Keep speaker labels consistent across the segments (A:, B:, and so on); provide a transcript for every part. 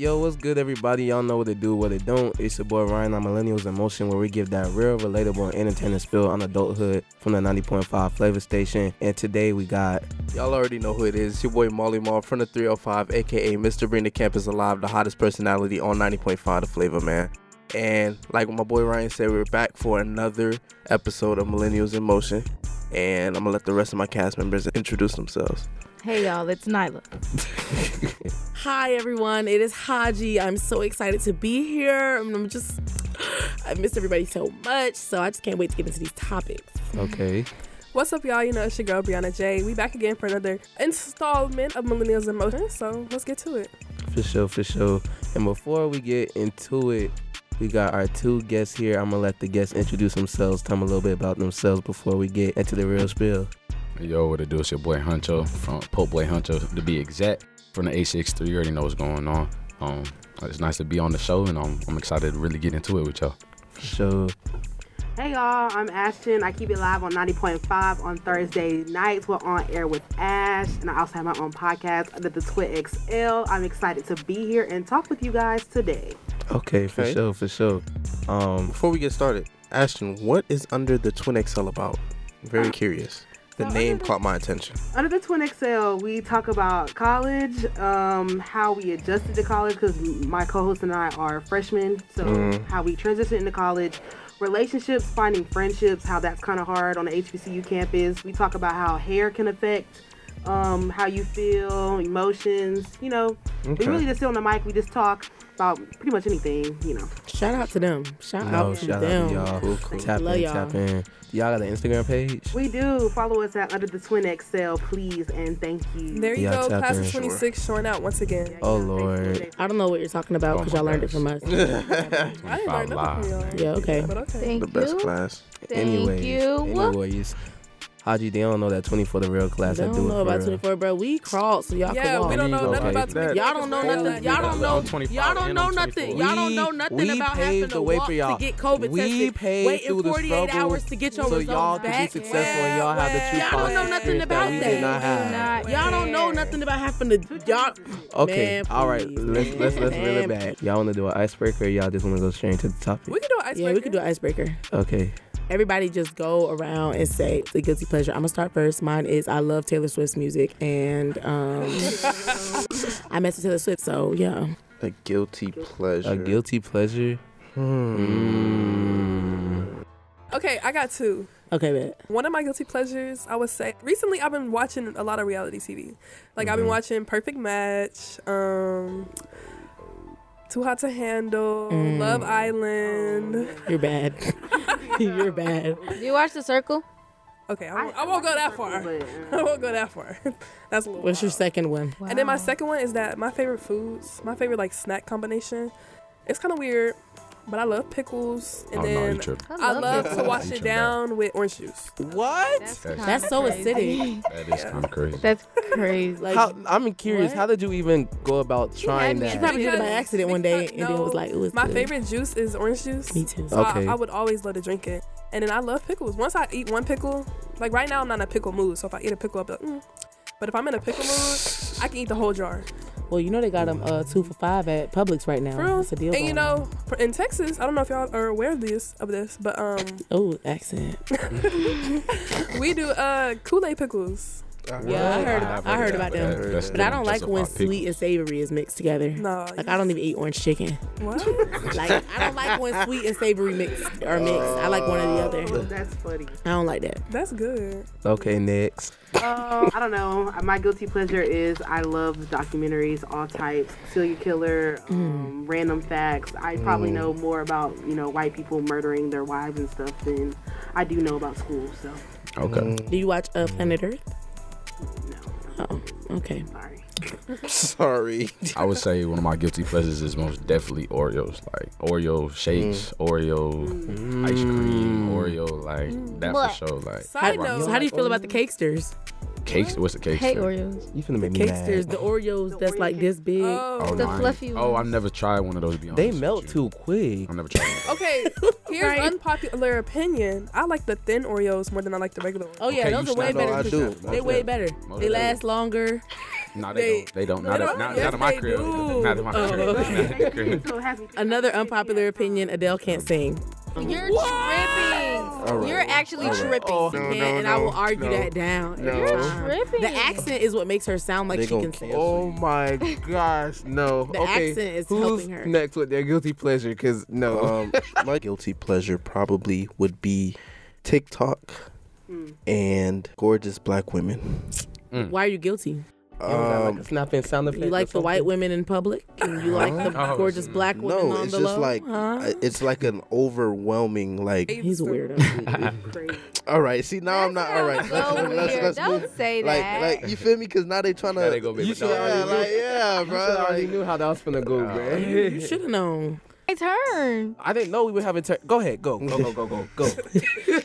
A: Yo, what's good, everybody? Y'all know what to do, what it don't. It's your boy Ryan on Millennials in Motion, where we give that real, relatable, and entertaining spill on adulthood from the 90.5 Flavor Station. And today we got
B: Y'all already know who it is. It's your boy Molly Mall from the 305, aka Mr. Bring the Campus Alive, the hottest personality on 90.5 The Flavor Man. And like my boy Ryan said, we're back for another episode of Millennials in Motion. And I'm gonna let the rest of my cast members introduce themselves.
C: Hey y'all, it's Nyla.
D: Hi everyone, it is Haji. I'm so excited to be here. I'm I'm just, I miss everybody so much, so I just can't wait to get into these topics.
A: okay.
E: What's up, y'all? You know, it's your girl, Brianna J. We back again for another installment of Millennials in Motion, so let's get to it.
A: For sure, for sure. And before we get into it, we got our two guests here. I'm gonna let the guests introduce themselves, tell them a little bit about themselves before we get into the real spill.
F: Yo, what it do? It's your boy Huncho from Pope Boy Huncho to be exact from the A63. You already know what's going on. Um, it's nice to be on the show, and I'm, I'm excited to really get into it with y'all.
A: For sure.
G: Hey y'all, I'm Ashton. I keep it live on 90.5 on Thursday nights. We're on air with Ash, and I also have my own podcast under the Twin XL. I'm excited to be here and talk with you guys today.
A: Okay, for
B: Okay.
A: sure, for sure. Um,
B: Before we get started, Ashton, what is Under the Twin XL about? I'm very curious. The
G: So
B: name caught my attention.
G: Under the Twin XL, we talk about college, um, how we adjusted to college because my co-host and I are freshmen, so
B: Mm.
G: how we transitioned into college, relationships, finding friendships, how that's kind of hard on the HBCU campus. We talk about how hair can affect um, how you feel, emotions. You know,
B: Okay.
G: we really just sit on the mic. We just talk about pretty much anything. You know.
D: Shout out to them. Shout
A: no,
D: out to
A: shout
D: them.
A: out to y'all.
B: Cool, cool.
A: Tap
D: Love
A: in,
D: y'all.
A: tap in. Y'all got an Instagram page?
G: We do follow us at Under the Twin XL, please, and thank you.
E: There you
A: Yeah,
E: go, class of 26 showing out once again.
G: Yeah,
A: Oh,
G: yeah,
A: Lord.
D: I don't know what you're talking about
F: Oh
D: because
F: my
D: y'all learned it from us.
E: I didn't learn nothing from y'all.
D: Yeah, okay.
E: But okay.
C: Thank
B: the best
C: you.
B: class.
C: Thank
A: anyways,
C: you.
A: anyways. Haji, they don't know that 24 the real class.
D: They
A: I
D: don't
A: do
D: know
A: it
D: about
A: real.
D: 24, bro. We crawled, so y'all
E: Yeah,
D: can walk.
E: we don't know
A: Okay.
E: nothing about 24.
D: Y'all don't know nothing. Y'all don't know. Y'all don't know nothing. Y'all don't know nothing about
A: paved
D: having
A: the
D: to walk
A: for y'all.
D: to get COVID
A: We
D: tested,
A: paved
D: waiting 48 hours to get your
A: so
D: results
A: y'all could be
D: back.
A: successful and y'all have the true
D: Y'all don't know nothing about
A: that we
D: that.
A: did not have.
D: Y'all don't know nothing about having to. Y'all.
A: Okay, all right. Let's let's let's reel it back. Y'all want to do an icebreaker? Or y'all just want to go straight into the topic?
E: We can do an icebreaker.
D: Yeah, we could do an icebreaker.
A: Okay.
D: Everybody just go around and say the guilty pleasure. I'm gonna start first. Mine is I love Taylor Swift's music, and um, I mess with Taylor Swift, so yeah.
B: A guilty pleasure.
A: A guilty pleasure. Mm.
E: Okay, I got two.
D: Okay, bet.
E: One of my guilty pleasures, I would say, recently I've been watching a lot of reality TV. Like I've been
A: Mhm.
E: watching Perfect Match, um, Too Hot to Handle,
D: Mm.
E: Love Island.
D: You're bad. You're bad.
C: Do you watch The Circle?
E: Okay, I won't, I won't go that far.
G: But,
E: I
G: uh,
E: won't go that far. That's a little.
D: What's your second one?
E: And then my second one is that my favorite foods, my favorite like snack combination. It's kind of weird, but I love pickles, and
F: oh no, you
E: then
F: tripping.
E: I love
C: it.
E: to wash it
F: tripping.
E: down with orange juice.
A: What?
C: That's,
F: That's-
D: That's so
C: crazy.
D: acidic.
F: That is kind of crazy.
C: That's crazy.
D: Like,
A: How, I'm curious.
D: What?
A: How did you even go about trying
C: me-
D: she
A: that?
D: probably did it by accident one day,
E: because-
D: and then it was like it was
E: My
D: good.
E: favorite juice is orange juice.
D: Me too.
E: So
A: Okay.
E: I, I would always love to drink it. And then I love pickles. Once I eat one pickle, like right now I'm not in a pickle mood. So if I eat a pickle, I'll be like, mm. But if I'm in a pickle mood, I can eat the whole jar.
D: Well, you know they got them uh, two for five at Publix right now. It's a deal.
E: And you know, in Texas, I don't know if y'all are aware of this, of this, but um,
D: oh, accent.
E: we do uh Kool-Aid pickles.
D: Yeah, I heard.
F: I've
D: I heard about them.
F: that- that's
D: But I don't like when
F: pickles.
D: sweet and savory is mixed together.
E: No,
D: Like I don't even eat orange chicken.
E: what?
D: Like I don't like when sweet and savory mix are mixed. I like one or the other.
G: that's funny.
D: I don't like that.
E: That's good.
A: Okay, next.
G: Um, I don't know. My guilty pleasure is I love documentaries, all types, serial killer, um, random facts. I probably know more about you know white people murdering their wives and stuff than I do know about school. So
F: Okay.
D: Do you watch uh, Planet Earth?
G: No,
D: Oh, okay.
G: sorry.
B: Sorry.
F: I would say one of my guilty pleasures is most definitely Oreos, like Oreo shakes, mm. Oreo ice cream, mm. Oreo, like that
C: What?
F: for sure. Like
E: Side
D: How,
E: note,
D: so how do you feel about the cakesters?
F: Cakes. What's the cake?
C: Hate
F: stand?
C: Oreos.
A: You finna make me
D: Cakesters,
A: mad.
D: the Oreos that's like this big.
E: Oh, oh
C: The
F: no, I ain't-
C: fluffy ones.
F: Oh, I've never tried one of those. To be honest
A: They
F: with
A: melt
F: you.
A: too quick.
F: I've never tried. One.
E: Okay, here's
D: Right.
E: unpopular opinion. I like the thin Oreos more than I like the regular ones.
D: Oh yeah,
F: Okay,
D: those are way
F: snap
D: better.
B: I do.
D: They
F: Most
D: way
F: definitely.
D: better.
F: Most
D: They
F: definitely.
D: last longer.
F: No, they,
D: They-
F: don't. They don't.
D: They
F: Not,
D: don't?
F: at, not,
D: Yes,
F: not in my
D: they
F: crib.
D: do.
F: Not in my
D: Oh,
F: crib.
D: okay.
F: Not in my crib.
G: So it has me thinking
D: Another unpopular opinion: Adele can't sing.
C: You're tripping.
A: right.
C: You're actually
A: All right.
C: tripping.
A: Oh,
D: She
A: no,
D: can't,
A: no,
D: and I will argue
A: no.
D: that down.
A: No.
C: You're tripping.
D: The accent is what makes her sound like
B: They
D: she can sing.
A: Oh my gosh, no.
D: The
A: okay,
D: accent is
A: who's
D: helping her.
A: next with their guilty pleasure? Cause no,
B: Um, my guilty pleasure probably would be TikTok and gorgeous black women.
D: Why are you guilty?
A: You don't got, like
B: Um,
A: a snapping sound effect.
D: You like the white women in public, and you like the
F: Oh,
D: gorgeous black women
B: no,
D: on
B: it's
D: the
B: just
D: low?
B: like
D: Huh?
B: it's like an overwhelming like.
D: He's a weirdo.
G: Crazy.
B: All right, see now I'm not all right.
C: So
B: Let's, let's, let's
C: Don't
B: move.
C: say that.
B: like you feel me? Because now they trying to.
F: Now they gonna
B: you
F: able to
B: should, yeah, like, yeah, bro.
A: should already knew how that was gonna go, bro.
D: you should have known.
C: My turn.
A: I didn't know we would have a turn. Go ahead, go, go, go, go, go, go.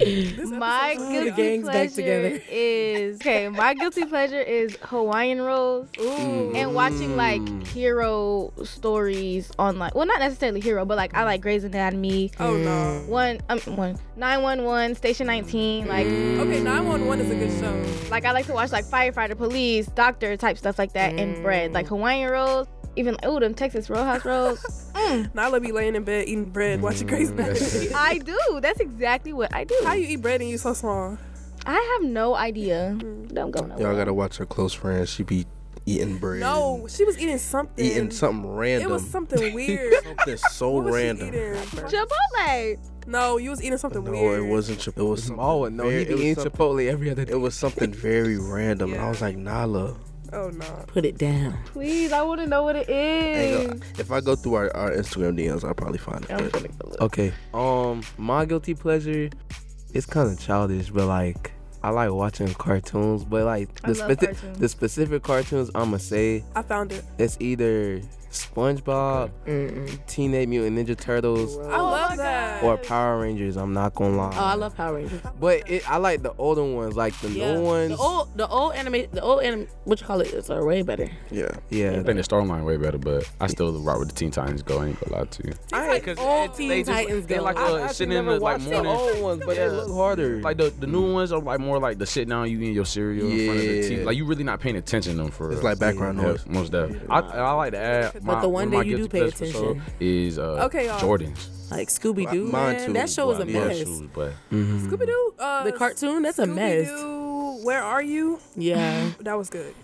C: My guilty
D: gang's back
C: pleasure
D: together.
C: is okay. My guilty pleasure is Hawaiian rolls and watching like hero stories on like well not necessarily hero but like I like Grey's Anatomy.
E: Oh no.
C: One um one nine one one Station nineteen like
E: Okay, 911 is a good show.
C: like I like to watch like firefighter, police, doctor type stuff like that and bread like Hawaiian rolls. Even oh them Texas Roadhouse rolls. Mm,
E: Nyla be laying in bed eating bread, watching Grey's Anatomy.
C: I do. That's exactly what I do.
E: How you eat bread and you so small?
C: I have no idea. Don't go nowhere.
B: Y'all gotta watch her close friend. She be eating bread.
E: No, she was eating something.
B: eating something random.
E: It was something weird.
B: something so
E: what was
B: random.
E: she eating?
C: Chipotle.
E: No, you was eating something
B: No,
E: weird.
B: No, it wasn't. Chip- It was
A: Small one. No,
B: very-
A: he be eating Chipotle every other day.
B: It was something very random, and I was like, Nala.
E: Oh no.
D: Put it down.
C: Please, I want to know what it
B: Ain't
C: is.
B: gonna- If I go through our, our Instagram DMs, I'll probably find it.
C: I'm
B: but-
C: gonna go look.
A: Okay. Um, my guilty pleasure, it's kind of childish, but like I like watching cartoons. But like
C: I
A: the
C: love
A: speci-
C: cartoons.
A: the specific cartoons I'ma say
E: I found it.
A: it's either SpongeBob,
D: Mm-mm.
A: Teenage Mutant Ninja Turtles,
E: I
C: Oh
E: love that.
A: or Power Rangers. I'm not gonna lie.
D: Oh, I love Power Rangers.
A: But it, I like the older ones, like the
D: Yeah.
A: new ones.
D: The old, the old anime, the old anime, what you call it, is are way better.
B: Yeah.
A: yeah.
F: I think the storyline way better, but I still rock with the Teen Titans Go. I ain't gonna lie to you.
D: I like old Teen Titans
F: they
D: go.
F: like
A: I
F: uh,
A: actually
F: sitting in
A: never
F: the like
A: watched
F: morning.
A: the old ones, but
F: Yeah.
A: they look harder.
F: Like the, the new ones are like more like the sit down, you eating your cereal in front of the TV.
B: Yeah.
F: Like you really not paying attention to them for.
B: It's like background
F: yeah,
B: noise.
F: Most definitely. I, I like to add.
D: But
F: My,
D: the one
F: of my
D: day you do pay
F: pleasures for sure
D: attention.
F: Is uh,
E: Okay, y'all.
F: Jordans.
D: like Scooby Doo.
B: Mine
D: Man,
B: too.
D: that show was a
B: Well,
F: Yeah,
D: mess.
F: shoes, but.
E: Scooby Doo. Uh,
D: The cartoon, that's a mess.
E: Scooby-Doo, Where are you?
D: Yeah.
E: That was good.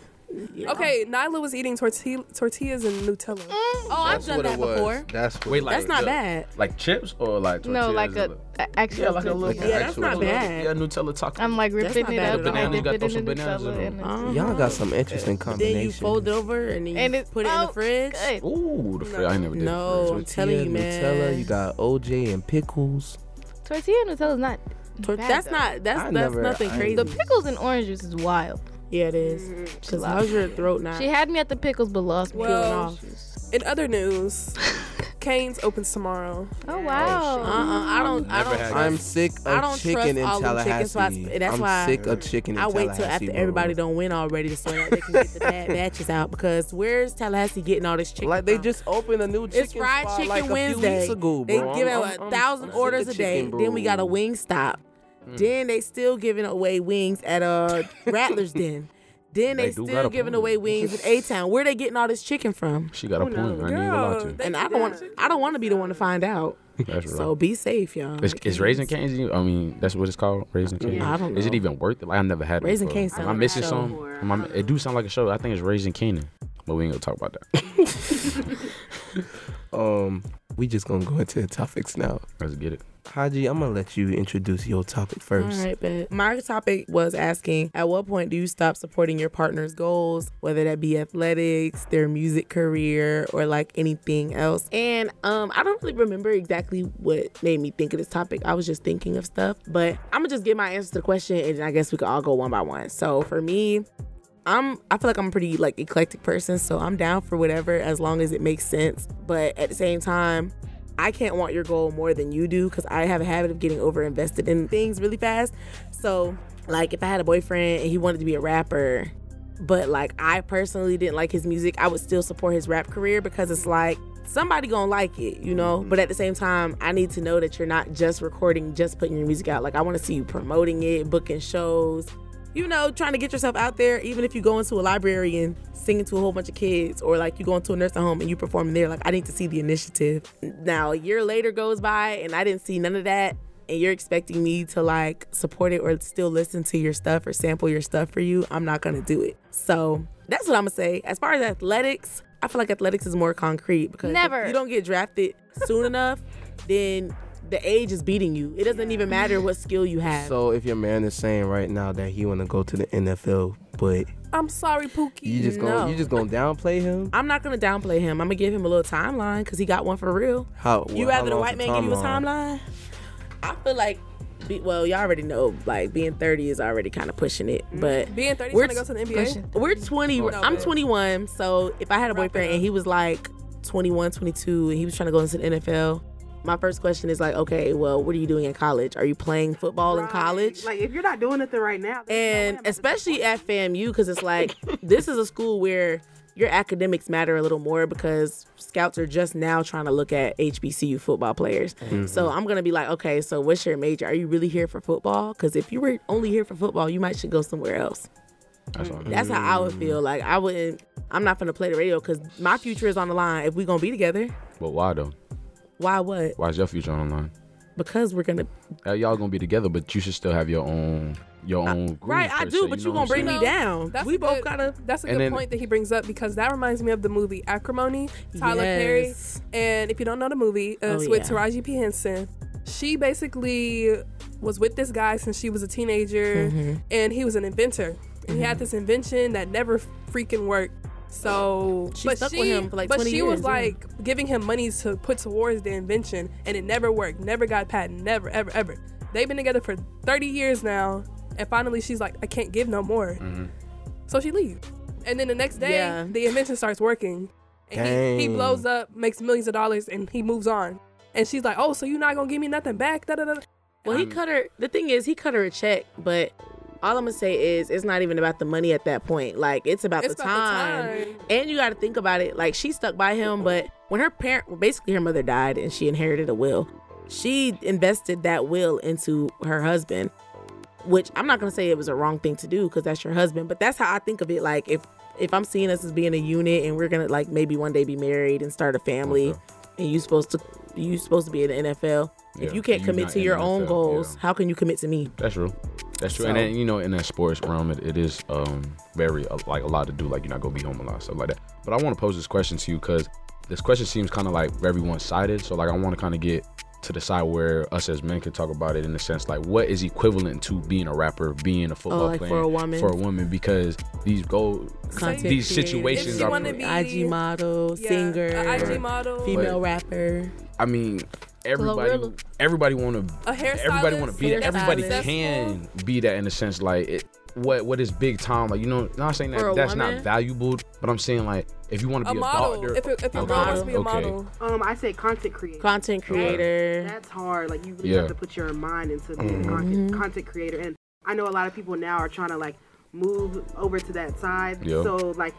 D: Yeah.
E: Okay, Nyla was eating tortilla, tortillas and Nutella.
D: Oh, I've
B: That's
D: done
B: what
D: that
B: it was.
D: before.
B: That's what
F: Wait,
B: it
F: like
D: That's not
F: the-
D: bad.
F: like chips or like
C: No, like a, a actual.
F: yeah, like a little.
B: Like
D: Yeah, that's
B: actual
D: not
B: tortilla.
D: bad.
F: Yeah, Nutella taco.
C: I'm like
D: That's
C: ripping
D: not
C: it
D: bad
C: up
D: at
C: and
D: all.
C: I
F: Bananas, gotta throw some
C: the
F: bananas in
C: Nutella
F: them.
C: and
D: Uh-huh.
A: Y'all got some interesting
D: Then you
A: combinations.
D: fold it over and then you
C: And it-
D: put it in
C: oh,
D: the fridge.
C: good.
F: Ooh, the fridge. I ain't never did.
D: No.
F: the
D: I'm
F: fridge.
D: telling you,
A: Tortilla,
D: man.
A: Nutella, you got OJ and pickles.
C: Tortilla and Nutella is not.
D: Tor-
C: bad,
D: that's
C: though.
D: not. That's
A: I
D: that's
A: never-
D: nothing
A: I-
D: crazy.
C: The pickles and orange juice is wild.
D: Yeah, it is. Mm-hmm. Cause how's your throat now?
C: She had me at the pickles, but lost me.
E: Well,
D: off.
E: In other news, Canes opens tomorrow.
C: Oh wow.
D: Uh-uh, I don't. I
F: Never
D: don't.
F: had
D: trust-
A: I'm sick
D: I
A: of
D: don't
A: chicken in
D: all chicken
A: Tallahassee.
D: spots. That's
A: I'm
D: why
A: sick of chicken
D: I wait
A: Tallahassee.
D: till after
A: bro.
D: everybody don't win already to so that they can get the bad batches out. Because where's Tallahassee getting all this chicken?
A: Like they
D: from?
A: just opened a new chicken
D: It's fried
A: spot
D: chicken
A: like a few
D: Wednesday.
A: weeks ago,
D: They give out
A: I'm-
D: a
A: I'm-
D: thousand
A: I'm
D: orders a day.
A: chicken,
D: Then we got a
A: bro.
D: Wingstop.
A: Mm.
D: Then they still giving away wings at a Rattler's Den. Then they,
F: They
D: still giving
F: point.
D: away wings at A Town. Where they getting all this chicken from?
F: She got a
D: Who
F: point. I
D: knows?
F: ain't even gonna lie to
D: And I don't want. I don't want to be the one to find out.
F: That's right.
D: So be safe, y'all.
F: Is, is Raisin Canes? I mean, that's what it's called, Raisin Canes.
D: I don't
F: Is it even worth it? Like, I never had it.
D: Raisin
F: before.
D: Cane's
F: Am I missing
D: like a
F: some? Am I- it do sound like a show. I think it's Raisin Canaan, but we ain't gonna talk about that.
A: Um, we just gonna go into the topics now.
F: Let's get it.
A: Haji, I'm gonna let you introduce your topic first.
D: All right, but my topic was asking at what point do you stop supporting your partner's goals, whether that be athletics, their music career, or like anything else. And um, I don't really remember exactly what made me think of this topic. I was just thinking of stuff, but I'm gonna just give my answer to the question, and I guess we could all go one by one. So for me, I'm I feel like I'm a pretty like eclectic person, so I'm down for whatever as long as it makes sense. But at the same time, I can't want your goal more than you do because I have a habit of getting over invested in things really fast. So like if I had a boyfriend and he wanted to be a rapper, but like I personally didn't like his music, I would still support his rap career because it's like somebody gonna like it, you know. Mm-hmm. But at the same time, I need to know that you're not just recording, just putting your music out. Like I want to see you promoting it, booking shows, you know, trying to get yourself out there, even if you go into a library and singing to a whole bunch of kids, or like you go into a nursing home and you perform there, like I need to see the initiative. Now, a year later goes by and I didn't see none of that, and you're expecting me to like support it or still listen to your stuff or sample your stuff for you, I'm not gonna do it. So that's what I'm gonna say. As far as athletics, I feel like athletics is more concrete because if
C: Never.
D: you don't get drafted soon enough, then the age is beating you. It doesn't even matter what skill you have.
A: So if your man is saying right now that he want to go to the NFL, but
E: I'm sorry, Pookie.
A: you just gonna
D: No.
A: you just gonna downplay him?
D: I'm not gonna downplay him. I'm gonna give him a little timeline because he got one for real.
A: How
D: You
A: how
D: rather the white man give you a timeline? I feel like, be, well, y'all already know, like being 30 is already kind of pushing it, mm-hmm. but
E: Being 30
D: We're
E: trying to go to the NBA.
C: Pushing.
D: we're 20.
E: no,
D: I'm
E: babe.
D: 21, so if I had a boyfriend and he was like 21, 22, and he was trying to go into the NFL. My first question is like, okay, well, what are you doing in college? Are you playing football in college?
G: Like if you're not doing nothing right now, there's no
D: and especially at FAMU because it's like this is a school where your academics matter a little more because scouts are just now trying to look at HBCU football players. Mm-hmm. So I'm gonna be like, okay, so what's your major? Are you really here for football? Because if you were only here for football, you might should go somewhere else.
F: That's all.
D: That's how I would mm. feel. Like I wouldn't. I'm not gonna play the radio because my future is on the line. If we gonna be together,
F: But why though?
D: Why what?
F: Why is your future on the line?
D: Because we're gonna.
F: Uh, y'all gonna be together, but you should still have your own your own. groove,
D: Right, I do,
F: se,
D: but
F: know
D: you
F: what
D: gonna bring
F: saying?
D: me down.
E: That's
D: we
E: a
D: both
E: good-
D: gotta.
E: That's a good
F: then-
E: point that he brings up because that reminds me of the movie Acrimony, Tyler Perry. And if you don't know the movie, uh,
D: Oh,
E: it's with
D: yeah.
E: Taraji P. Henson. She basically was with this guy since she was a teenager,
D: Mm-hmm.
E: and he was an inventor. And He had this invention that never freaking worked. So,
D: She
E: but
D: stuck
E: she,
D: with him for like
E: but
D: 20
E: she was
D: years, yeah.
E: like giving him money to put towards the invention, and it never worked. Never got patent. Never, ever, ever. They've been together for 30 years now, and finally she's like, I can't give no more. Mm-hmm. So she leaves. And then the next day,
D: Yeah.
E: the invention starts working. And he, he blows up, makes millions of dollars, and he moves on. And she's like, Oh, so you're not going to give me nothing back? Da, da, da.
D: Well, he um, cut her. The thing is, he cut her a check, but all I'm gonna say is, it's not even about the money at that point. Like, it's about,
E: It's
D: the,
E: about the
D: time.
E: time.
D: And you got to think about it. Like, she stuck by him, but when her parent, well, basically her mother died, and she inherited a will. She invested that will into her husband, which I'm not gonna say it was a wrong thing to do because that's your husband, but that's how I think of it. Like, if if I'm seeing us as being a unit and we're gonna like maybe one day be married and start a family,
F: Okay.
D: and you supposed to you supposed to be in the NFL.
F: Yeah,
D: If you can't
F: you
D: commit to your
F: the
D: own
F: NFL,
D: goals,
F: yeah.
D: how can you commit to me?
F: That's true. That's true. and then you know, in that sports realm, it, it is um very uh, like a lot to do. Like you're not gonna be home a lot, stuff like that. But I want to pose this question to you because this question seems kind of like very one sided. So like I want to kind of get to the side where us as men can talk about it in the sense like what is equivalent to being a rapper, being a football
D: Oh, like
F: player
D: for a woman?
F: for a woman because these go
D: Content
F: these
D: creator,
F: situations
E: If you
F: are.
E: wanna be-
D: IG model,
E: Yeah,
D: singer,
E: IG model,
D: female
F: But-
D: rapper.
F: I mean, everybody, everybody want to,
E: a hairstylist.
F: everybody want to be that. Everybody can be that in a sense. Like, it, what what is big time? Like, you know, not saying that that's
D: woman?
F: not valuable, but I'm saying like, if you want to be a,
E: model.
F: doctor,
E: If, it, if your
F: a
E: girl wants to be a
F: okay.
E: model.
G: Um, I say content creator.
D: content creator.
G: That's hard. Like you really
F: Yeah.
G: have to put your mind into being a content, content creator. And I know a lot of people now are trying to like move over to that side.
F: Yeah.
G: So like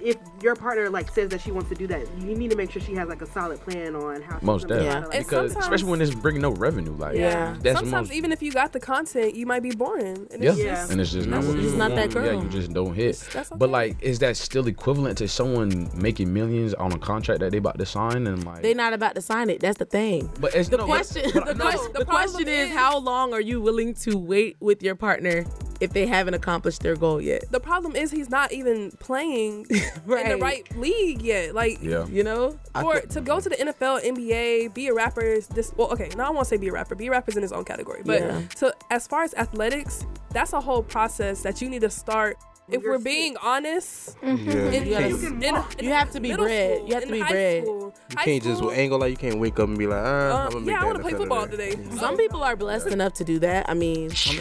G: if your partner like says that she wants to do that, you need to make sure she has like a solid plan on how she's
F: most
G: gonna
F: definitely
G: try to, like,
F: because especially when it's bringing no revenue, like
D: Yeah.
F: that's
E: Sometimes
F: most.
E: even if you got the content, you might be boring. And
F: yeah.
E: it's
G: Yeah.
E: just,
F: and it's just not
E: that's
F: what
E: just
F: you
D: not that
F: want. Yeah, you just don't hit.
E: that's
F: But like, is that still equivalent to someone making millions on a contract that they about to sign and like?
D: they're not about to sign it. That's the thing.
F: but it's
D: The
F: no,
D: question,
F: but-
D: the,
F: no,
D: question,
E: the
D: the question is,
E: is-
D: how long are you willing to wait with your partner if they haven't accomplished their goal yet?
E: the problem is he's not even playing in the
D: Right.
E: right league yet. Like,
F: yeah.
D: You know,
E: for to go to the NFL, NBA, be a rapper is this. Well, okay, now I won't say be a rapper. Be a rapper is in his own category. But
D: Yeah.
E: to as far as athletics, that's a whole process that you need to start. If
G: you're
E: we're being honest, mm-hmm.
A: Yeah.
E: in,
D: You gotta-
E: in- in-
D: you have to be bred.
E: school,
D: You have to be bred.
E: School,
B: You
E: high
B: can't just
E: school,
B: ain't gonna like you can't wake up and be like, ah,
E: Uh,
B: I'm gonna make
E: yeah, I want to play football
B: today.
E: today.
D: some people are blessed enough to do that. I mean,
F: So,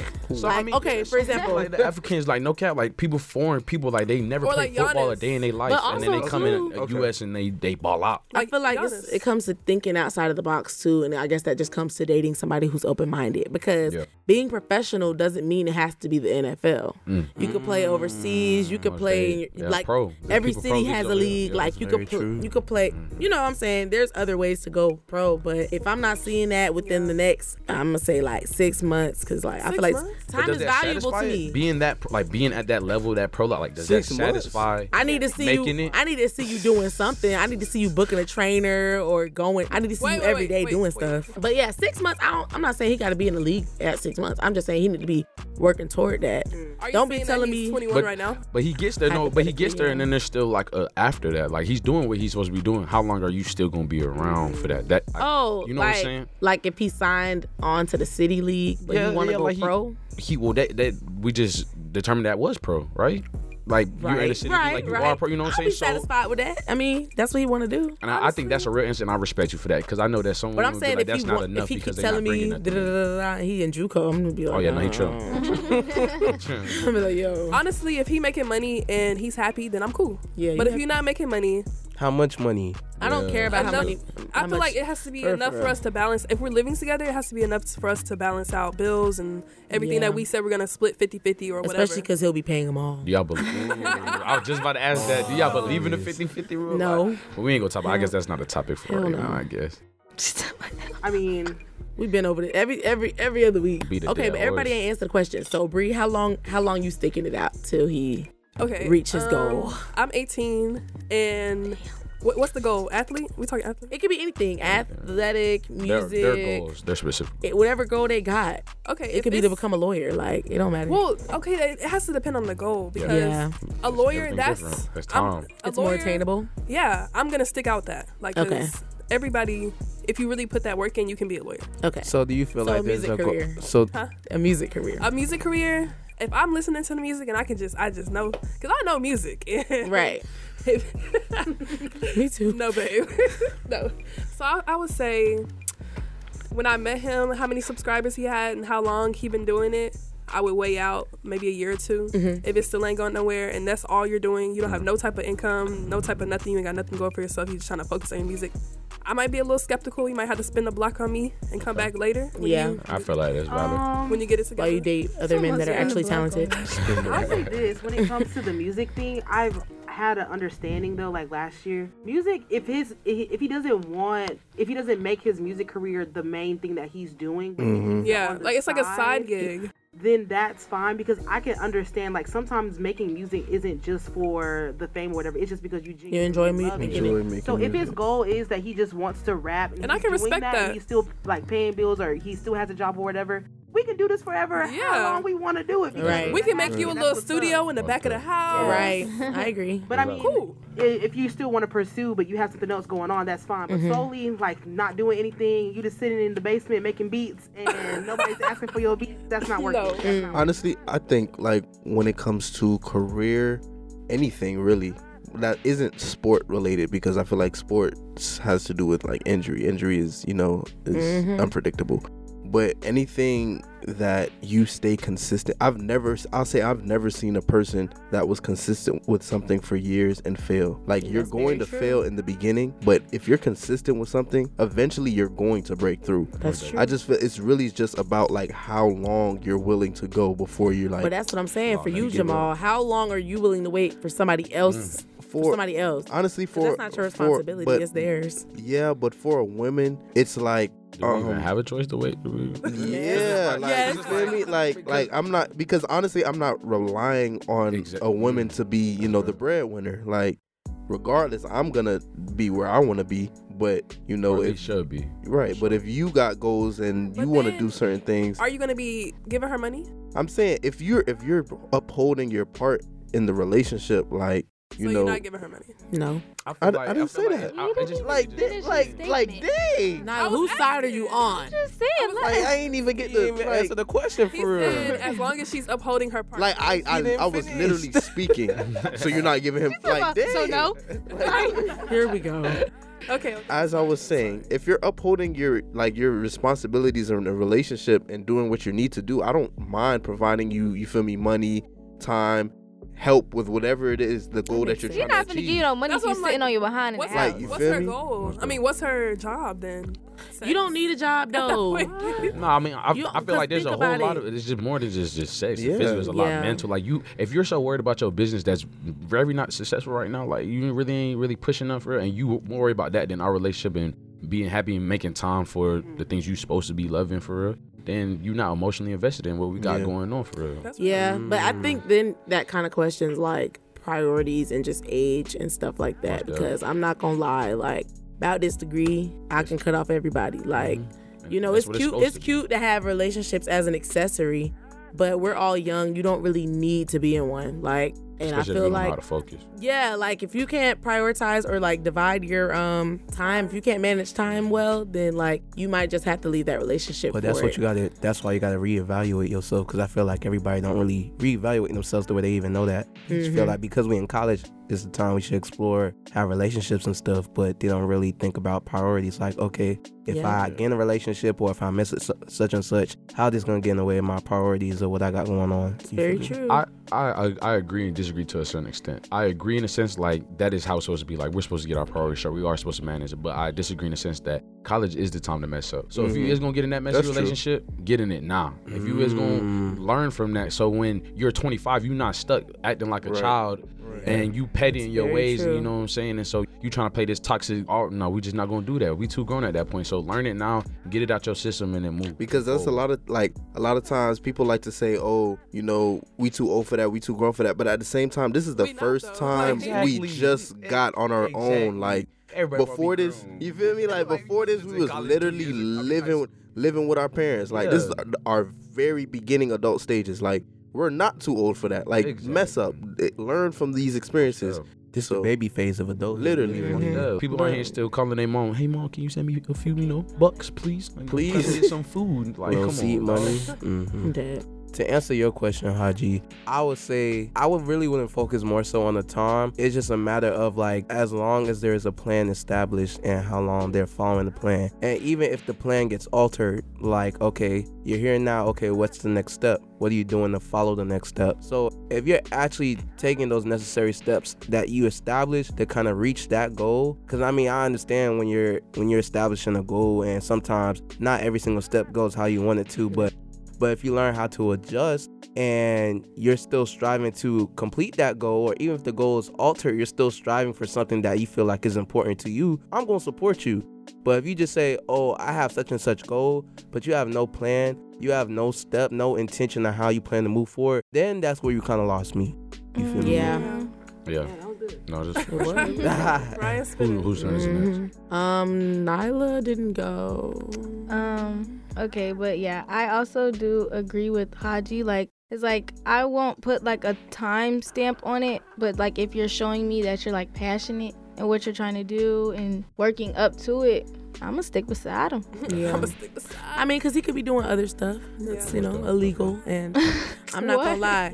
D: like,
F: I mean,
D: okay, for example,
F: like the Africans, like no cap, like people, foreign people, like they never
E: Or
F: played
E: like
F: football a day in their life,
D: But
F: and then they
D: also,
F: come in
D: too-
F: the U.S. and they they ball out.
D: I feel like it's, it comes to thinking outside of the box too, and I guess that just comes to dating somebody who's open minded. Because
F: Yeah.
D: being professional doesn't mean it has to be the NFL.
F: Mm.
D: You could play overseas overseas. You could
F: Mm,
D: play
F: yeah,
D: like
F: pro.
D: Every city
F: pro
D: has a league.
F: Yeah,
D: like you could you could play. You know what I'm saying? There's other ways to go pro, but if I'm not seeing that within the next, I'm gonna say like six months, because like I feel like
E: months?
D: Time is valuable to
F: satisfy it?
D: me.
F: Being that, like being at that level, that pro, like does
A: Six
F: that
A: months?
F: satisfy?
D: I need to see
F: making
D: you.
F: it?
D: I need to see you doing something. I need to see you booking a trainer or going. I need to see
E: Wait,
D: you
E: wait,
D: every
E: wait,
D: day
E: wait,
D: doing
E: wait.
D: stuff. But yeah, six months. I don't, I'm not saying he got to be in the league at six months. I'm just saying he need to be working toward that. Mm.
E: Are you
D: Don't be telling
E: that he's
D: me-
E: 21
F: But-
E: right now?
F: But he gets there, no. But he gets there, and then there's still like a after that. Like he's doing what he's supposed to be doing. How long are you still gonna be around for that? That like,
D: Oh,
F: you know
D: like,
F: what I'm saying?
D: Like if he signed on to the city league, but
F: Yeah,
D: he want to
F: yeah,
D: go
F: like
D: pro.
F: He well that that we just determined that was pro, right? Like you're in the city,
D: right,
F: like you
D: right.
F: are pro. You know what
D: I'll
F: I'm
D: be
F: saying? So,
D: satisfied with that. I mean, that's what he want to do.
F: and I, I think that's a real instant. I respect you for that because I know that someone
D: But I'm
F: would
D: saying
F: be like,
D: if
F: that's
D: he
F: not
D: want,
F: enough
D: if he
F: because
D: keep telling me
F: bringing
D: da, da, da, da, da, he in JUCO, I'm gonna be like,
F: Oh yeah, no, he chill.
D: I'm be like, yo,
E: Honestly, if he making money and he's happy, then I'm cool.
D: yeah.
E: But
D: you
E: if you're not making money,
A: How much money?
D: I don't
F: Yeah.
D: care about how
E: Enough-
D: many.
E: I
D: how
E: feel like it has to be
D: for-
E: enough
D: for
E: for us to balance. If we're living together, it has to be enough for us to balance out bills and everything
D: Yeah.
E: that we said we're gonna split 50-50 or whatever.
D: especially because he'll be paying them all.
F: Do y'all believe? I was just about to ask that. Do y'all believe in the 50-50 rule?
D: No.
F: Like, but we ain't gonna talk about. I guess that's not a topic for right
D: no.
F: now. I guess.
G: I mean,
D: We've been over it every every every other week. Okay,
F: dead
D: but everybody
F: horse.
D: ain't answered the question. So Bri, how long how long you sticking it out till he
E: okay,
D: reach his
E: um,
D: goal?
E: I'm 18 and what, what's the goal? Athlete? We talking athlete?
D: It could be anything, athletic, music,
F: their goals, they're specific.
D: it- whatever goal they got.
E: Okay,
D: It could be to become a lawyer. Like it don't matter.
E: Well, okay, it it has to depend on the goal because
D: yeah,
E: a lawyer that's
F: different. That's time.
E: a
D: it's more attainable.
E: Yeah, I'm gonna stick out that like
D: Okay.
E: everybody. If you really put that work in, you can be a lawyer.
D: Okay,
A: So do you feel
D: So
A: like
D: a
A: there's
D: music
A: a go-
D: career.
A: so
D: a music career.
E: A music career. If I'm listening to the music and I can just, I just know, cause I know music.
D: right. Me too.
E: no, babe. no. So I, I would say when I met him, how many subscribers he had and how long he been doing it. I would weigh out maybe a year or 2
D: Mm-hmm.
E: If it still ain't going nowhere and that's all you're doing, you don't have no type of income, no type of nothing, you ain't got nothing going for yourself, You're just trying to focus on your music. I might be a little skeptical. You might have to spin the block on me and come back later.
D: Yeah.
E: You,
F: I feel like that's valid.
G: um,
E: when you get it together.
D: While you date other men that are actually talented.
G: I'll say this: when it comes to the music thing, I've had an understanding though. Like last year, music. If his if he doesn't want, if he doesn't make his music career the main thing that he's doing, but he keeps it
E: yeah, like it's like a side gig.
G: Then that's fine because I can understand. Like sometimes making music isn't just for the fame or whatever. It's just because you
D: You enjoy
G: genuinely
D: mu-
G: it.
D: making
A: enjoy
D: it.
A: making
G: So if his goal is that he just wants to rap and,
E: And I can
G: doing
E: respect
G: that,
E: that.
G: and he's still like paying bills or he still has a job or whatever, we can do this forever.
E: Yeah.
G: How long we want to do it?
D: Right.
E: We can make you a little studio
G: up.
E: in the back of the house.
D: Right. I agree.
G: But I mean,
E: Cool.
G: if you still want to pursue, but you have something else going on, that's fine. But solely like not doing anything, you just sitting in the basement making beats, and nobody's asking for your beats. That's not working.
E: No.
G: That's not working.
B: Honestly, I think like when it comes to career, anything really that isn't sport related because I feel like sports has to do with like injury. Injury is you know is
D: Mhm.
B: unpredictable. But anything that you stay consistent, I've never, I'll say, I've never seen a person that was consistent with something for years and fail. Like you're going to
D: true.
B: fail in the beginning, but if you're consistent with something, eventually you're going to break through.
D: That's true.
B: I just feel it's really just about like how long you're willing to go before you're like
D: But that's what I'm saying for you,
B: you give up.
D: Jah'mal. How long are you willing to wait for somebody mm. else? For,
B: for
D: somebody else.
B: honestly for
D: that's not your
B: for-
D: responsibility.
B: but
D: it's theirs.
B: yeah, but for a woman, it's like
F: Do we even
B: um,
F: have a choice to wait? Do we-
B: Yeah, like
D: Yes.
B: you feel me? Like like I'm not because honestly I'm not relying on
F: Exactly.
B: a woman to be, you know, the breadwinner. Like regardless, I'm gonna be where I wanna be. But you know, it
F: should be.
B: right, but if you got goals and
E: But
B: you wanna do certain things,
E: Are you gonna be giving her money?
B: I'm saying if you're if you're upholding your part in the relationship, like you
E: so
B: know
E: you're not giving her money.
D: No.
B: I, I didn't say that.
F: it just-
B: like
F: it just-
B: this, like like dang.
D: Now, whose side are you on?
C: Just saying,
E: I
B: Like
C: like,
B: I ain't even get
A: You
B: to
A: even
B: like,
A: answer the question
E: He
A: for
E: said
A: real.
E: as long as she's upholding her part.
B: like I I, I was literally speaking. so you're not giving him like dang.
C: so no.
D: Here we go.
E: okay. okay.
B: as I was saying, if you're upholding your like your responsibilities in a relationship and doing what you need to do, I don't mind providing you, you feel me, money, time, help with whatever it is the goal that,
D: makes
B: you're
D: sense.
C: She's
B: trying
C: not gonna give you no money
E: That's
C: if you
E: what
C: sitting
E: like,
C: on your behind in the
E: What's,
C: house.
B: Like, you
E: what's
B: feel
E: her
B: me?
E: goal? I mean, what's her job then?
D: You don't need a job though.
F: No, I mean, I,
D: You-
F: I feel
D: 'cause
F: like there's a whole
D: about
F: lot
D: it.
F: of it's just more than just just sex.
B: Yeah.
F: Yeah. Physical is a lot
D: Yeah.
F: mental. Like you, if you're so worried about your business that's very not successful right now, like you really ain't really pushing up for it, and you more worry about that than our relationship and being happy and making time for the things you're supposed to be loving for real. Then you're not emotionally invested in what we got
B: Yeah.
F: going on for real.
E: That's
D: Yeah, but I think then that kind of questions like priorities and just age and stuff like that.
F: Most definitely.
D: Because I'm not gonna lie, like about this degree, I can cut off everybody. Like,
F: And
D: you know,
F: that's
D: it's cute.
F: supposed
D: It's
F: to
D: cute to have relationships as an accessory, but we're all young. You don't really need to be in one. Like, and
F: Especially
D: I feel
F: know how
D: like
F: to focus.
D: yeah, like if you can't prioritize or like divide your um time, if you can't manage time well, then like you might just have to leave that relationship.
A: But that's what
D: it.
A: you gotta. That's why you gotta reevaluate yourself. Because I feel like everybody don't really reevaluate themselves the way they even know that. You just feel like because we in college, is the time we should explore have relationships and stuff. But they don't really think about priorities. Like, okay, if
D: Yeah.
A: I get in a relationship or if I miss it, su- such and such, how this gonna get in the way of my priorities or what I got going on?
D: It's very true.
F: I, I I I agree and disagree to a certain extent. I agree in a sense like that is how it's supposed to be. Like we're supposed to get our priorities straight. We are supposed to manage it. But I disagree in the sense that college is the time to mess up. So if you
B: Mhm.
F: is gonna get in that messy
B: That's true.
F: relationship, get in it now. If you is gonna
A: Mm.
F: learn from that, so when you're 25, you're not stuck acting like a
B: Right.
F: child and you petty in your ways.
D: true.
F: You know what I'm saying? And so you trying to play this toxic. Oh no, we just not gonna do that. We too grown at that point. So learn it now, get it out your system, and then move.
B: because that's a lot of like a lot of times people like to say oh you know we too old for that we too grown for that but at the same time this is the
E: We
B: first
E: though.
B: time
F: Exactly.
B: we just got on our own like before this you feel me like before this we was literally living living with our parents like this is
F: Yeah.
B: our very beginning adult stages like we're not too old for that like mess up learn from these experiences
A: This is
B: So-
A: the baby phase of adulthood.
B: Literally.
A: really.
F: Yeah, people are here still calling their mom. Hey mom, can you send me a few, you know, bucks, please? Like,
B: Please.
F: get some food. Like,
A: Little
F: come
A: seed
F: on,
A: money.
F: dog.
A: Mhm. To answer your question, Haji, I would say I would really wouldn't focus more so on the time. It's just a matter of like as long as there is a plan established and how long they're following the plan. And even if the plan gets altered, like okay, you're here now, okay, what's the next step? What are you doing to follow the next step? So if you're actually taking those necessary steps that you established to kind of reach that goal, because I mean I understand when you're when you're establishing a goal and sometimes not every single step goes how you want it to, but but if you learn how to adjust and you're still striving to complete that goal, or even if the goal is altered, you're still striving for something that you feel like is important to you, I'm going to support you. But if you just say, oh, I have such and such goal, but you have no plan, you have no step, no intention on how you plan to move forward, then that's where you kind of lost me. You feel me?
D: Yeah.
F: Yeah.
G: that was good.
F: No, just
D: What?
E: Ryan
F: who,
E: Spinner.
F: whose turn is it next?
D: Mhm. Um, Nyla didn't go.
C: Um, okay, but yeah, I also do agree with Haji. Like, it's like I won't put like a time stamp on it, but like if you're showing me that you're like passionate and what you're trying to do and working up to it, I'm gonna stick beside him.
D: Yeah.
E: I'ma stick beside.
D: I mean, cause he could be doing other stuff that's
E: Yeah.
D: you know illegal, and I'm not gonna lie.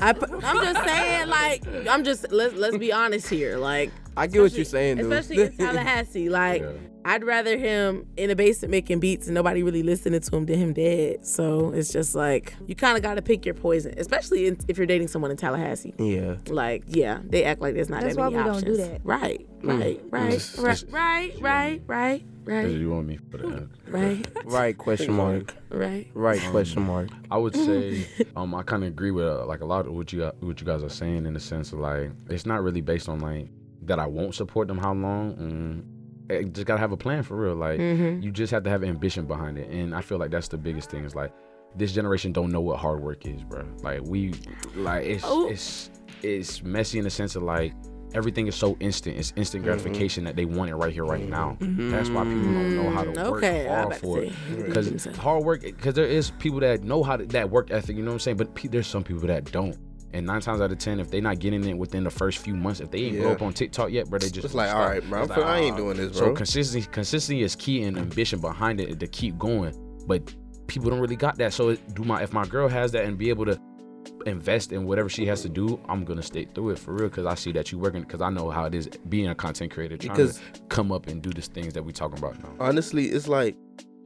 D: I, I'm just saying, like, I'm just let's let's be honest here, like,
A: I get what you're saying, dude.
D: especially in Tallahassee, like.
F: Yeah.
D: I'd rather him in the basement making beats and nobody really listening to him than him dead. So it's just like you kind of got to pick your poison, especially in, if you're dating someone in Tallahassee.
A: yeah.
D: Like, yeah, they act like there's not
C: That's
D: that many
C: why we don't
D: options.
C: do that.
D: Right, right, right,
F: It's-
D: right,
F: it's-
D: right, right, right,
F: Because
D: right,
F: you want me for the
D: right,
A: Right question mark.
D: right.
A: Right question mark.
F: I would say um I kind of agree with uh, like a lot of what you what you guys are saying in the sense of like it's not really based on like that I won't support them how long. Mm, I Eh, just gotta have a plan for real. Like
D: Mm-hmm.
F: you just have to have ambition behind it, and I feel like that's the biggest thing. Is like this generation don't know what hard work is, bro. Like we like it's
D: Oh.
F: it's it's messy in the sense of like. Everything is so instant. It's instant
B: Mm-hmm.
F: gratification that they want it right here, right mm-hmm. now. Mm-hmm. That's why people don't know how to mm-hmm. work
D: Okay, I
F: hard
D: about
F: for it. Because hard work, because there is people that know how to that work ethic. You know what I'm saying? But pe- there's some people that don't. And nine times out of ten, if they're not getting it within the first few months, if they ain't blow
B: Yeah.
F: up on TikTok yet, bro, they just
B: It's like,
F: stop.
B: all right, bro, I'm- I ain't
F: ah.
B: doing this, bro.
F: So consistency, consistency is key, and ambition behind it to keep going. But people don't really got that. So do my if my girl has that and be able to invest in whatever she has to do, I'm gonna stick through it for real because I see that you working because I know how it is being a content creator, trying
B: Because-
F: to come up and do these things that we talking about now.
B: honestly, it's like